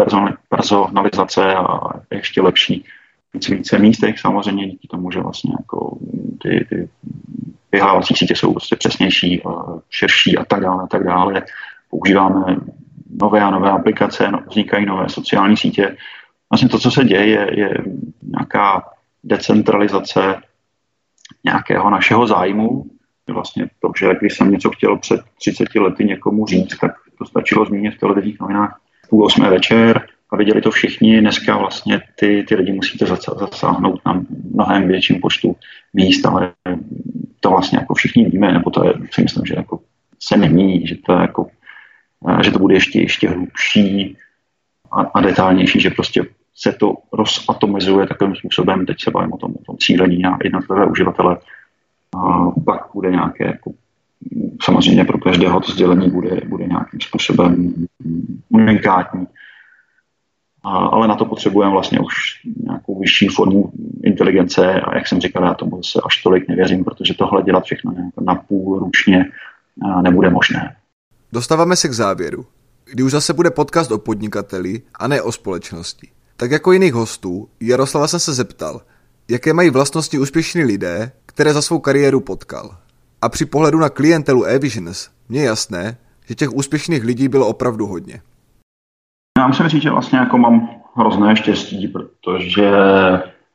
personalizace a ještě lepší více, více místech samozřejmě díky tomu, že vlastně jako ty, ty vyhlávací sítě jsou prostě přesnější, širší a tak dále a tak dále. Používáme nové a nové aplikace, no, vznikají nové sociální sítě. Vlastně to, co se děje, je, je nějaká decentralizace nějakého našeho zájmu. Vlastně to, že když jsem něco chtěl před 30 lety někomu říct, tak to stačilo zmínit v televizních novinách půl osmé večer a viděli to všichni. Dneska vlastně ty, ty lidi musíte zasáhnout na mnohem větším počtu míst, ale to vlastně jako všichni víme, nebo to je, si myslím, že jako se nemění, že to, je jako, že to bude ještě, ještě hlubší a, a detailnější, že prostě se to rozatomizuje takovým způsobem, teď se bavím o tom, o tom cílení na jednotlivé uživatele, a pak bude nějaké, jako, samozřejmě pro každého to sdělení bude, bude nějakým způsobem unikátní, a, ale na to potřebujeme vlastně už nějakou vyšší formu inteligence a jak jsem říkal, já tomu se až tolik nevěřím, protože tohle dělat všechno na půl ručně nebude možné. Dostáváme se k závěru, kdy už zase bude podcast o podnikateli a ne o společnosti. Tak jako jiných hostů, Jaroslava jsem se zeptal, jaké mají vlastnosti úspěšní lidé, které za svou kariéru potkal. A při pohledu na klientelu eVisions mě jasné, že těch úspěšných lidí bylo opravdu hodně. Já musím říct, že vlastně jako mám hrozné štěstí, protože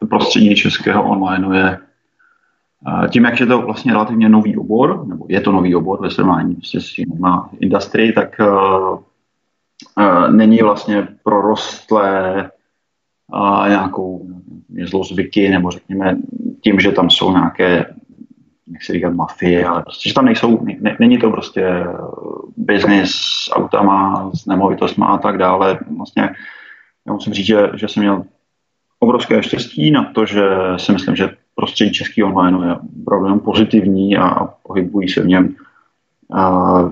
prostředí českého online je tím, jak je to vlastně relativně nový obor, nebo je to nový obor ve srovnání s na industrii, tak uh, uh, není vlastně prorostlé uh, nějakou zlozvyky, nebo řekněme tím, že tam jsou nějaké jak se mafie, ale prostě, že tam nejsou, ne, není to prostě business s autama, s nemovitostmi a tak dále. Vlastně já musím říct, že, že jsem měl obrovské štěstí na to, že si myslím, že prostředí český online je opravdu pozitivní a pohybují se v něm a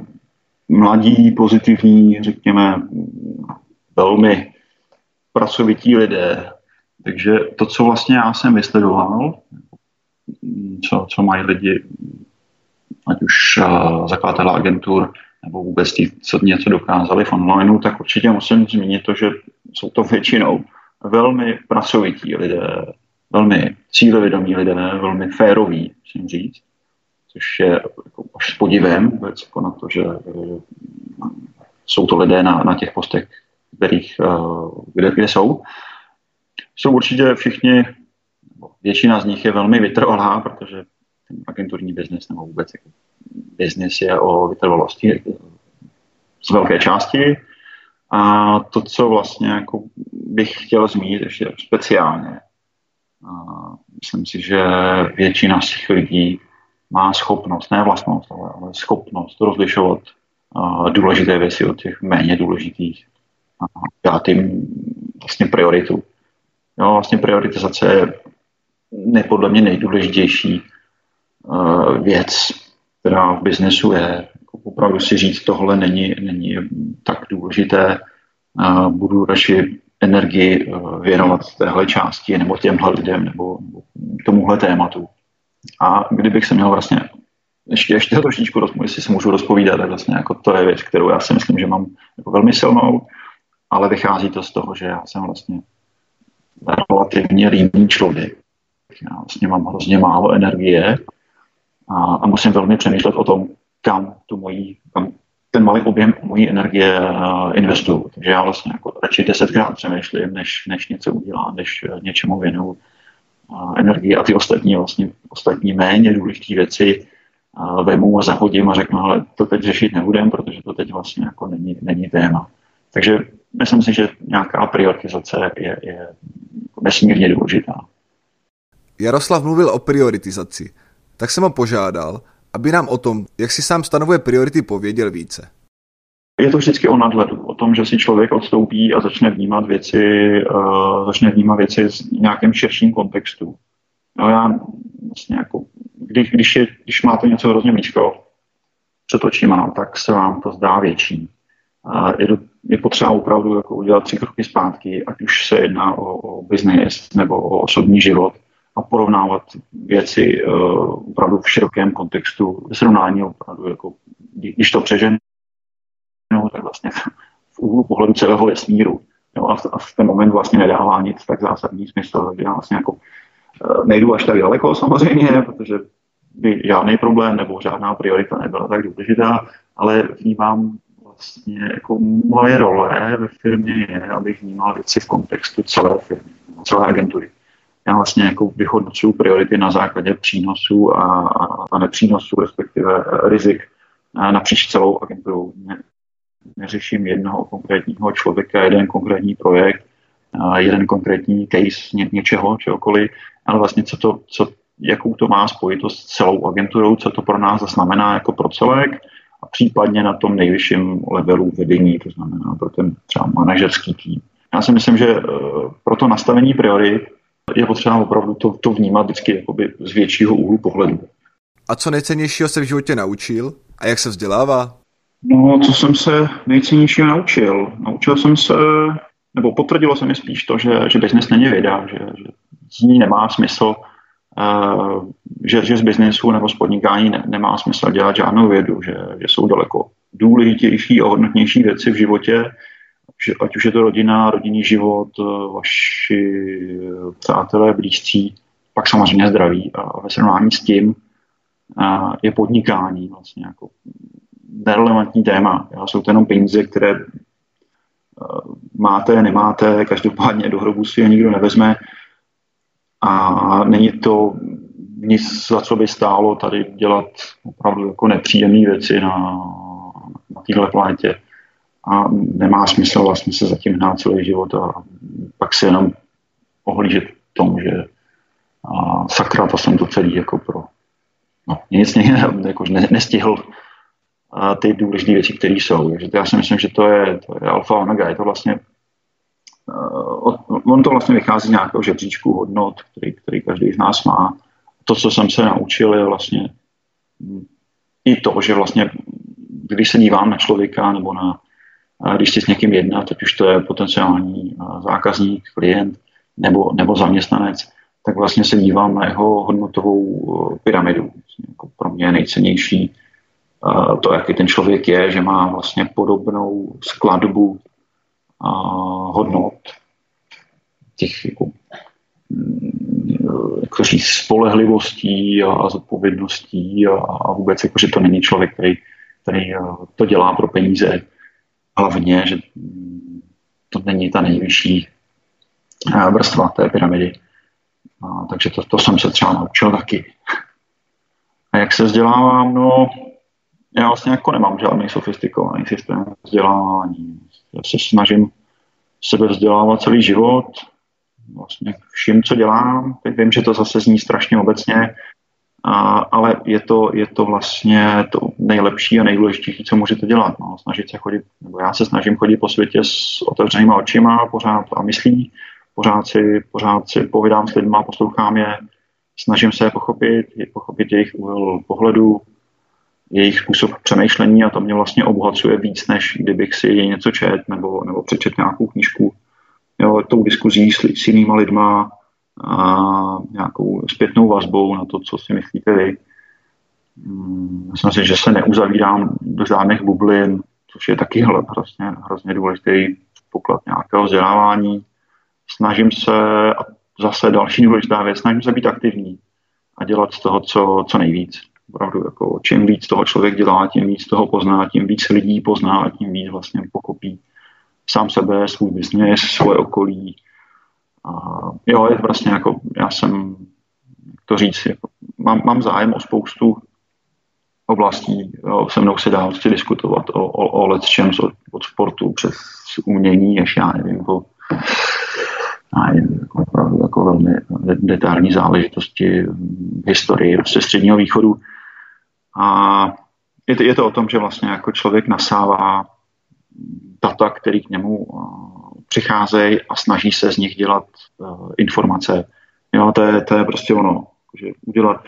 mladí, pozitivní, řekněme, velmi pracovití lidé. Takže to, co vlastně já jsem vysledoval, co, co mají lidi, ať už uh, zakladatelé agentur, nebo vůbec tí, co něco dokázali v onlineu, tak určitě musím zmínit to, že jsou to většinou velmi pracovití lidé, velmi cílevědomí lidé, velmi féroví, musím říct, což je jako až s podivem jako na to, že, že jsou to lidé na, na těch postech, kterých, uh, kde, kde jsou. Jsou určitě všichni většina z nich je velmi vytrvalá, protože ten agenturní biznis nebo vůbec jako biznis je o vytrvalosti z velké části. A to, co vlastně jako bych chtěl zmínit ještě speciálně, myslím si, že většina z těch lidí má schopnost, ne vlastnost, ale, ale schopnost rozlišovat a, důležité věci od těch méně důležitých dát jim vlastně prioritu. Jo, vlastně prioritizace je ne podle mě nejdůležitější uh, věc, která v biznesu je. Jako opravdu si říct, tohle není, není tak důležité, budu radši energii uh, věnovat téhle části nebo těmhle lidem nebo, nebo tomuhle tématu. A kdybych se měl vlastně ještě, ještě trošičku, jestli se můžu rozpovídat, tak vlastně jako to je věc, kterou já si myslím, že mám jako velmi silnou, ale vychází to z toho, že já jsem vlastně relativně líný člověk já vlastně mám hrozně málo energie a, a musím velmi přemýšlet o tom, kam tu mojí, kam ten malý objem mojí energie uh, investuju. Takže já vlastně jako radši desetkrát přemýšlím, než, než něco udělám, než uh, něčemu věnu uh, energii a ty ostatní vlastně ostatní méně důležité věci vemu a zahodím a řeknu, ale to teď řešit nebudem, protože to teď vlastně jako není, není téma. Takže myslím si, že nějaká prioritizace je, je nesmírně důležitá. Jaroslav mluvil o prioritizaci, tak jsem ho požádal, aby nám o tom, jak si sám stanovuje priority, pověděl více. Je to vždycky o nadhledu, o tom, že si člověk odstoupí a začne vnímat věci, uh, začne vnímat věci v nějakém širším kontextu. No já vlastně jako, když, když, je, když máte něco hrozně blízko před očima, tak se vám to zdá větší. A je, je potřeba opravdu jako udělat tři kroky zpátky, ať už se jedná o, o biznis nebo o osobní život a porovnávat věci uh, opravdu v širokém kontextu, srovnání opravdu, jako, když to přeženu, tak vlastně v úhlu pohledu celého vesmíru. Jo, a, v, a v ten moment vlastně nedává nic tak zásadní smysl, takže já vlastně jako uh, nejdu až tak daleko samozřejmě, protože by žádný problém nebo žádná priorita nebyla tak důležitá, ale vnímám vlastně jako moje role ve firmě je, abych vnímal věci v kontextu celé firmy, celé agentury. Já vlastně jako vyhodnocuju priority na základě přínosů a, a nepřínosů, respektive rizik napříč celou agenturu. Ne, neřeším jednoho konkrétního člověka, jeden konkrétní projekt, jeden konkrétní case ně, něčeho, čehokoliv, ale vlastně co to, co, jakou to má spojitost s celou agenturou, co to pro nás znamená jako pro celek, a případně na tom nejvyšším levelu vedení, to znamená pro ten třeba manažerský tým. Já si myslím, že eh, pro to nastavení priorit je potřeba opravdu to, to vnímat vždycky jakoby z většího úhlu pohledu. A co nejcennějšího se v životě naučil a jak se vzdělává? No, co jsem se nejcennějšího naučil? Naučil jsem se, nebo potvrdilo se mi spíš to, že, že business není věda, že, že z ní nemá smysl že, že z biznesu nebo z podnikání ne, nemá smysl dělat žádnou vědu, že, že jsou daleko důležitější a hodnotnější věci v životě, ať už je to rodina, rodinný život, vaši přátelé, blízcí, pak samozřejmě zdraví a ve srovnání s tím je podnikání vlastně jako nerelevantní téma. Jsou to jenom peníze, které máte, nemáte, každopádně do hrobu si je nikdo nevezme a není to nic, za co by stálo tady dělat opravdu jako nepříjemné věci na, na téhle planetě. A nemá smysl vlastně se zatím hnát celý život a pak si jenom ohlížet tomu, že a sakra, to jsem to celý jako pro no, nic ne, jako ne, nestihl ty důležité věci, které jsou. Takže já si myslím, že to je, to je alfa omega. Je to vlastně on to vlastně vychází z nějakého žebříčku hodnot, který, který každý z nás má to, co jsem se naučil, je vlastně i to, že vlastně, když se dívám na člověka nebo na, když si s někým jedná, teď už to je potenciální zákazník, klient nebo, nebo zaměstnanec, tak vlastně se dívám na jeho hodnotovou pyramidu. Jako pro mě je nejcennější to, jaký ten člověk je, že má vlastně podobnou skladbu hodnot těch jako jak říct, spolehlivostí a, a zodpovědností a, a vůbec jako, že to není člověk, který, který eh, to dělá pro peníze. Hlavně, že to není ta nejvyšší eh, vrstva té pyramidy. A, takže to, to jsem se třeba naučil taky. A jak se vzdělávám? No, já vlastně jako nemám žádný sofistikovaný systém vzdělávání. Já se snažím sebe vzdělávat celý život, vlastně vším, co dělám. Teď vím, že to zase zní strašně obecně, a, ale je to, je to vlastně to nejlepší a nejdůležitější, co můžete dělat. No. Snažit se chodit, nebo já se snažím chodit po světě s otevřenýma očima pořád a myslí, pořád si, pořád si povídám s lidmi, poslouchám je, snažím se je pochopit, je pochopit jejich úhel pohledu, jejich způsob přemýšlení a to mě vlastně obohacuje víc, než kdybych si něco čet nebo, nebo přečet nějakou knížku jo, tou diskuzí s, s jinýma lidma a nějakou zpětnou vazbou na to, co si myslíte vy. Hmm, myslím si, že se neuzavírám do žádných bublin, což je taky hrozně, hrozně důležitý poklad nějakého vzdělávání. Snažím se, a zase další důležitá věc, snažím se být aktivní a dělat z toho, co, co nejvíc. Opravdu, jako, čím víc toho člověk dělá, tím víc toho pozná, tím víc lidí pozná a tím víc vlastně pokopí sám sebe, svůj bizněs, svoje okolí. A jo, je vlastně jako, já jsem, to říct, jako, mám, mám zájem o spoustu oblastí, jo, se mnou se dá prostě diskutovat o, o, o let čem od, od sportu přes umění, až já nevím, po, já nevím, jako, opravdu jako velmi detailní záležitosti v historii prostě středního východu. A je to, je to o tom, že vlastně jako člověk nasává data, které k němu přicházejí a snaží se z nich dělat informace. Jo, to, je, to je prostě ono, že udělat,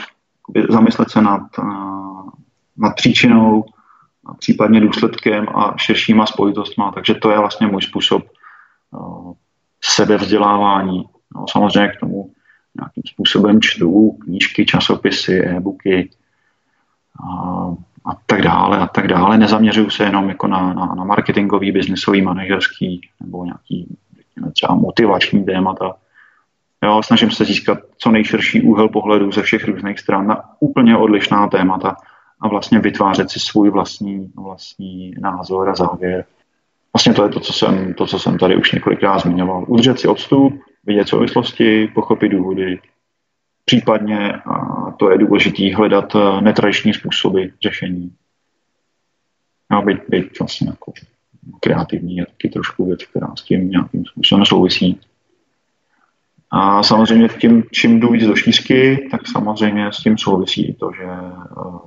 zamyslet se nad, nad příčinou, případně důsledkem a širšíma spojitostma. Takže to je vlastně můj způsob sebevzdělávání. No, samozřejmě k tomu nějakým způsobem čtu knížky, časopisy, e-booky a, tak dále a tak dále. Nezaměřuju se jenom jako na, na, na marketingový, biznisový, manažerský nebo nějaký třeba motivační témata. Jo, snažím se získat co nejširší úhel pohledu ze všech různých stran na úplně odlišná témata a vlastně vytvářet si svůj vlastní, vlastní názor a závěr. Vlastně to je to, co jsem, to, co jsem tady už několikrát zmiňoval. Udržet si odstup, vidět souvislosti, pochopit důvody, případně, to je důležité, hledat eh, netradiční způsoby řešení. A být, být vlastně jako kreativní je taky trošku věc, která s tím nějakým způsobem souvisí. A samozřejmě tím, čím jdu víc do šířky, tak samozřejmě s tím souvisí to, že uh,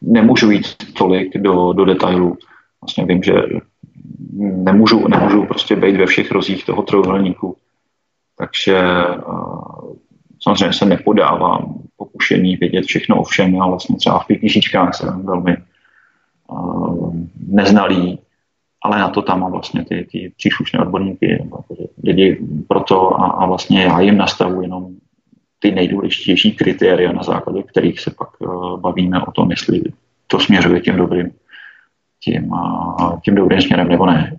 nemůžu jít tolik do, do detailu. Vlastně vím, že nemůžu, nemůžu prostě být ve všech rozích toho trojuhelníku. Takže uh, samozřejmě se nepodávám pokušení vědět všechno o všem. Já vlastně třeba v pětisíčkách jsem velmi uh, neznalý, ale na to tam mám vlastně ty, ty příslušné odborníky, lidi pro to a, a vlastně já jim nastavu jenom ty nejdůležitější kritéria, na základě kterých se pak uh, bavíme o tom, jestli to směřuje tím dobrým tím, tím dobrým směrem nebo ne.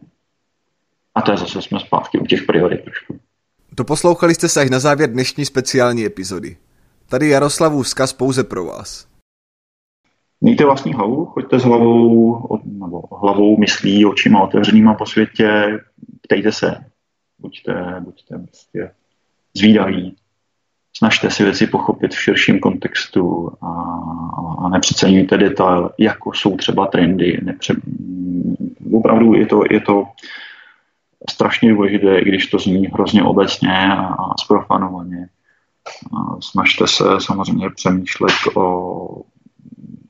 A to je zase jsme zpátky u těch priorit trošku. Doposlouchali jste se až na závěr dnešní speciální epizody. Tady Jaroslavův vzkaz pouze pro vás. Mějte vlastní hlavu, choďte s hlavou, nebo hlavou, myslí, očima otevřenýma po světě, ptejte se, buďte, buďte prostě zvídaví, snažte si věci pochopit v širším kontextu a, a nepřeceňujte detail, jako jsou třeba trendy. Nepře... Opravdu je to, je to strašně důležité, i když to zní hrozně obecně a zprofanovaně. Snažte se samozřejmě přemýšlet o,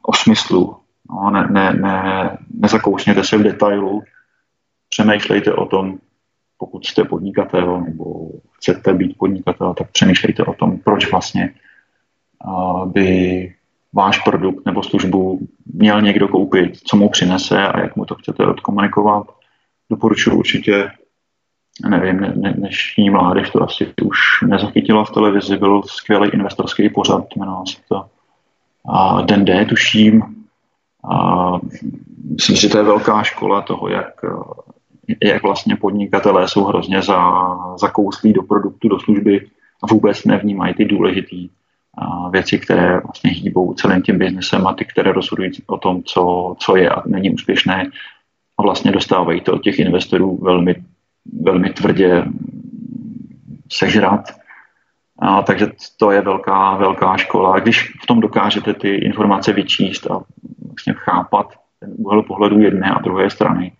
o smyslu. No, ne, ne, ne, nezakousněte se v detailu, přemýšlejte o tom, pokud jste podnikatel nebo chcete být podnikatel, tak přemýšlejte o tom, proč vlastně by váš produkt nebo službu měl někdo koupit, co mu přinese a jak mu to chcete odkomunikovat. Doporučuji určitě, nevím, ne, ne, dnešní mládež to asi už nezachytila v televizi, byl skvělý investorský pořad, jmenoval se to a Den D, tuším. A myslím že to je velká škola toho, jak jak vlastně podnikatelé jsou hrozně za, zakouslí do produktu, do služby a vůbec nevnímají ty důležité věci, které vlastně hýbou celým tím biznesem a ty, které rozhodují o tom, co, co je a není úspěšné a vlastně dostávají to od těch investorů velmi, velmi tvrdě sežrat. A, takže to je velká, velká škola. Když v tom dokážete ty informace vyčíst a vlastně chápat ten úhel pohledu jedné a druhé strany,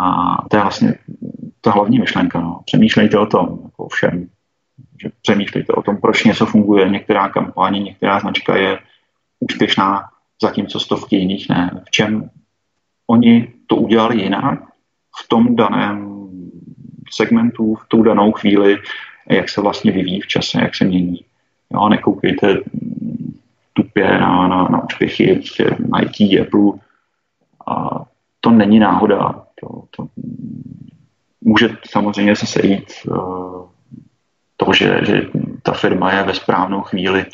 a to je vlastně ta hlavní myšlenka. No. Přemýšlejte o tom, jako všem. Že přemýšlejte o tom, proč něco funguje. Některá kampaně, některá značka je úspěšná, zatímco stovky jiných ne. V čem oni to udělali jinak v tom daném segmentu, v tu danou chvíli, jak se vlastně vyvíjí v čase, jak se mění. Jo, nekoukejte tupě na, na, na úspěchy Nike, Apple. A to není náhoda. To, to může samozřejmě se sejít uh, to, že, že ta firma je ve správnou chvíli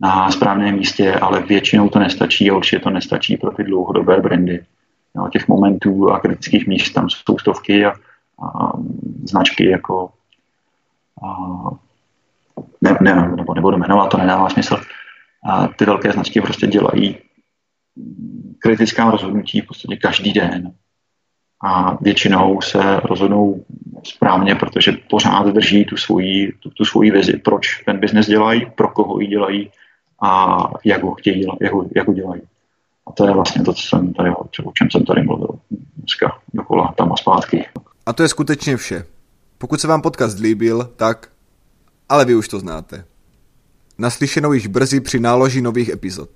na správném místě, ale většinou to nestačí a určitě to nestačí pro ty dlouhodobé brandy. No, těch momentů a kritických míst tam jsou stovky a značky jako ne, ne, nebo nebudu jmenovat, to nedává smysl. A ty velké značky prostě dělají kritická rozhodnutí v podstatě každý den a většinou se rozhodnou správně, protože pořád drží tu svoji, tu, tu svoji vizi, proč ten biznes dělají, pro koho ji dělají a jak ho chtějí jak ho, jak ho dělají. A to je vlastně to, co jsem tady, o čem jsem tady mluvil dneska dokola tam a zpátky. A to je skutečně vše. Pokud se vám podcast líbil, tak, ale vy už to znáte. Naslyšenou již brzy při náloži nových epizod.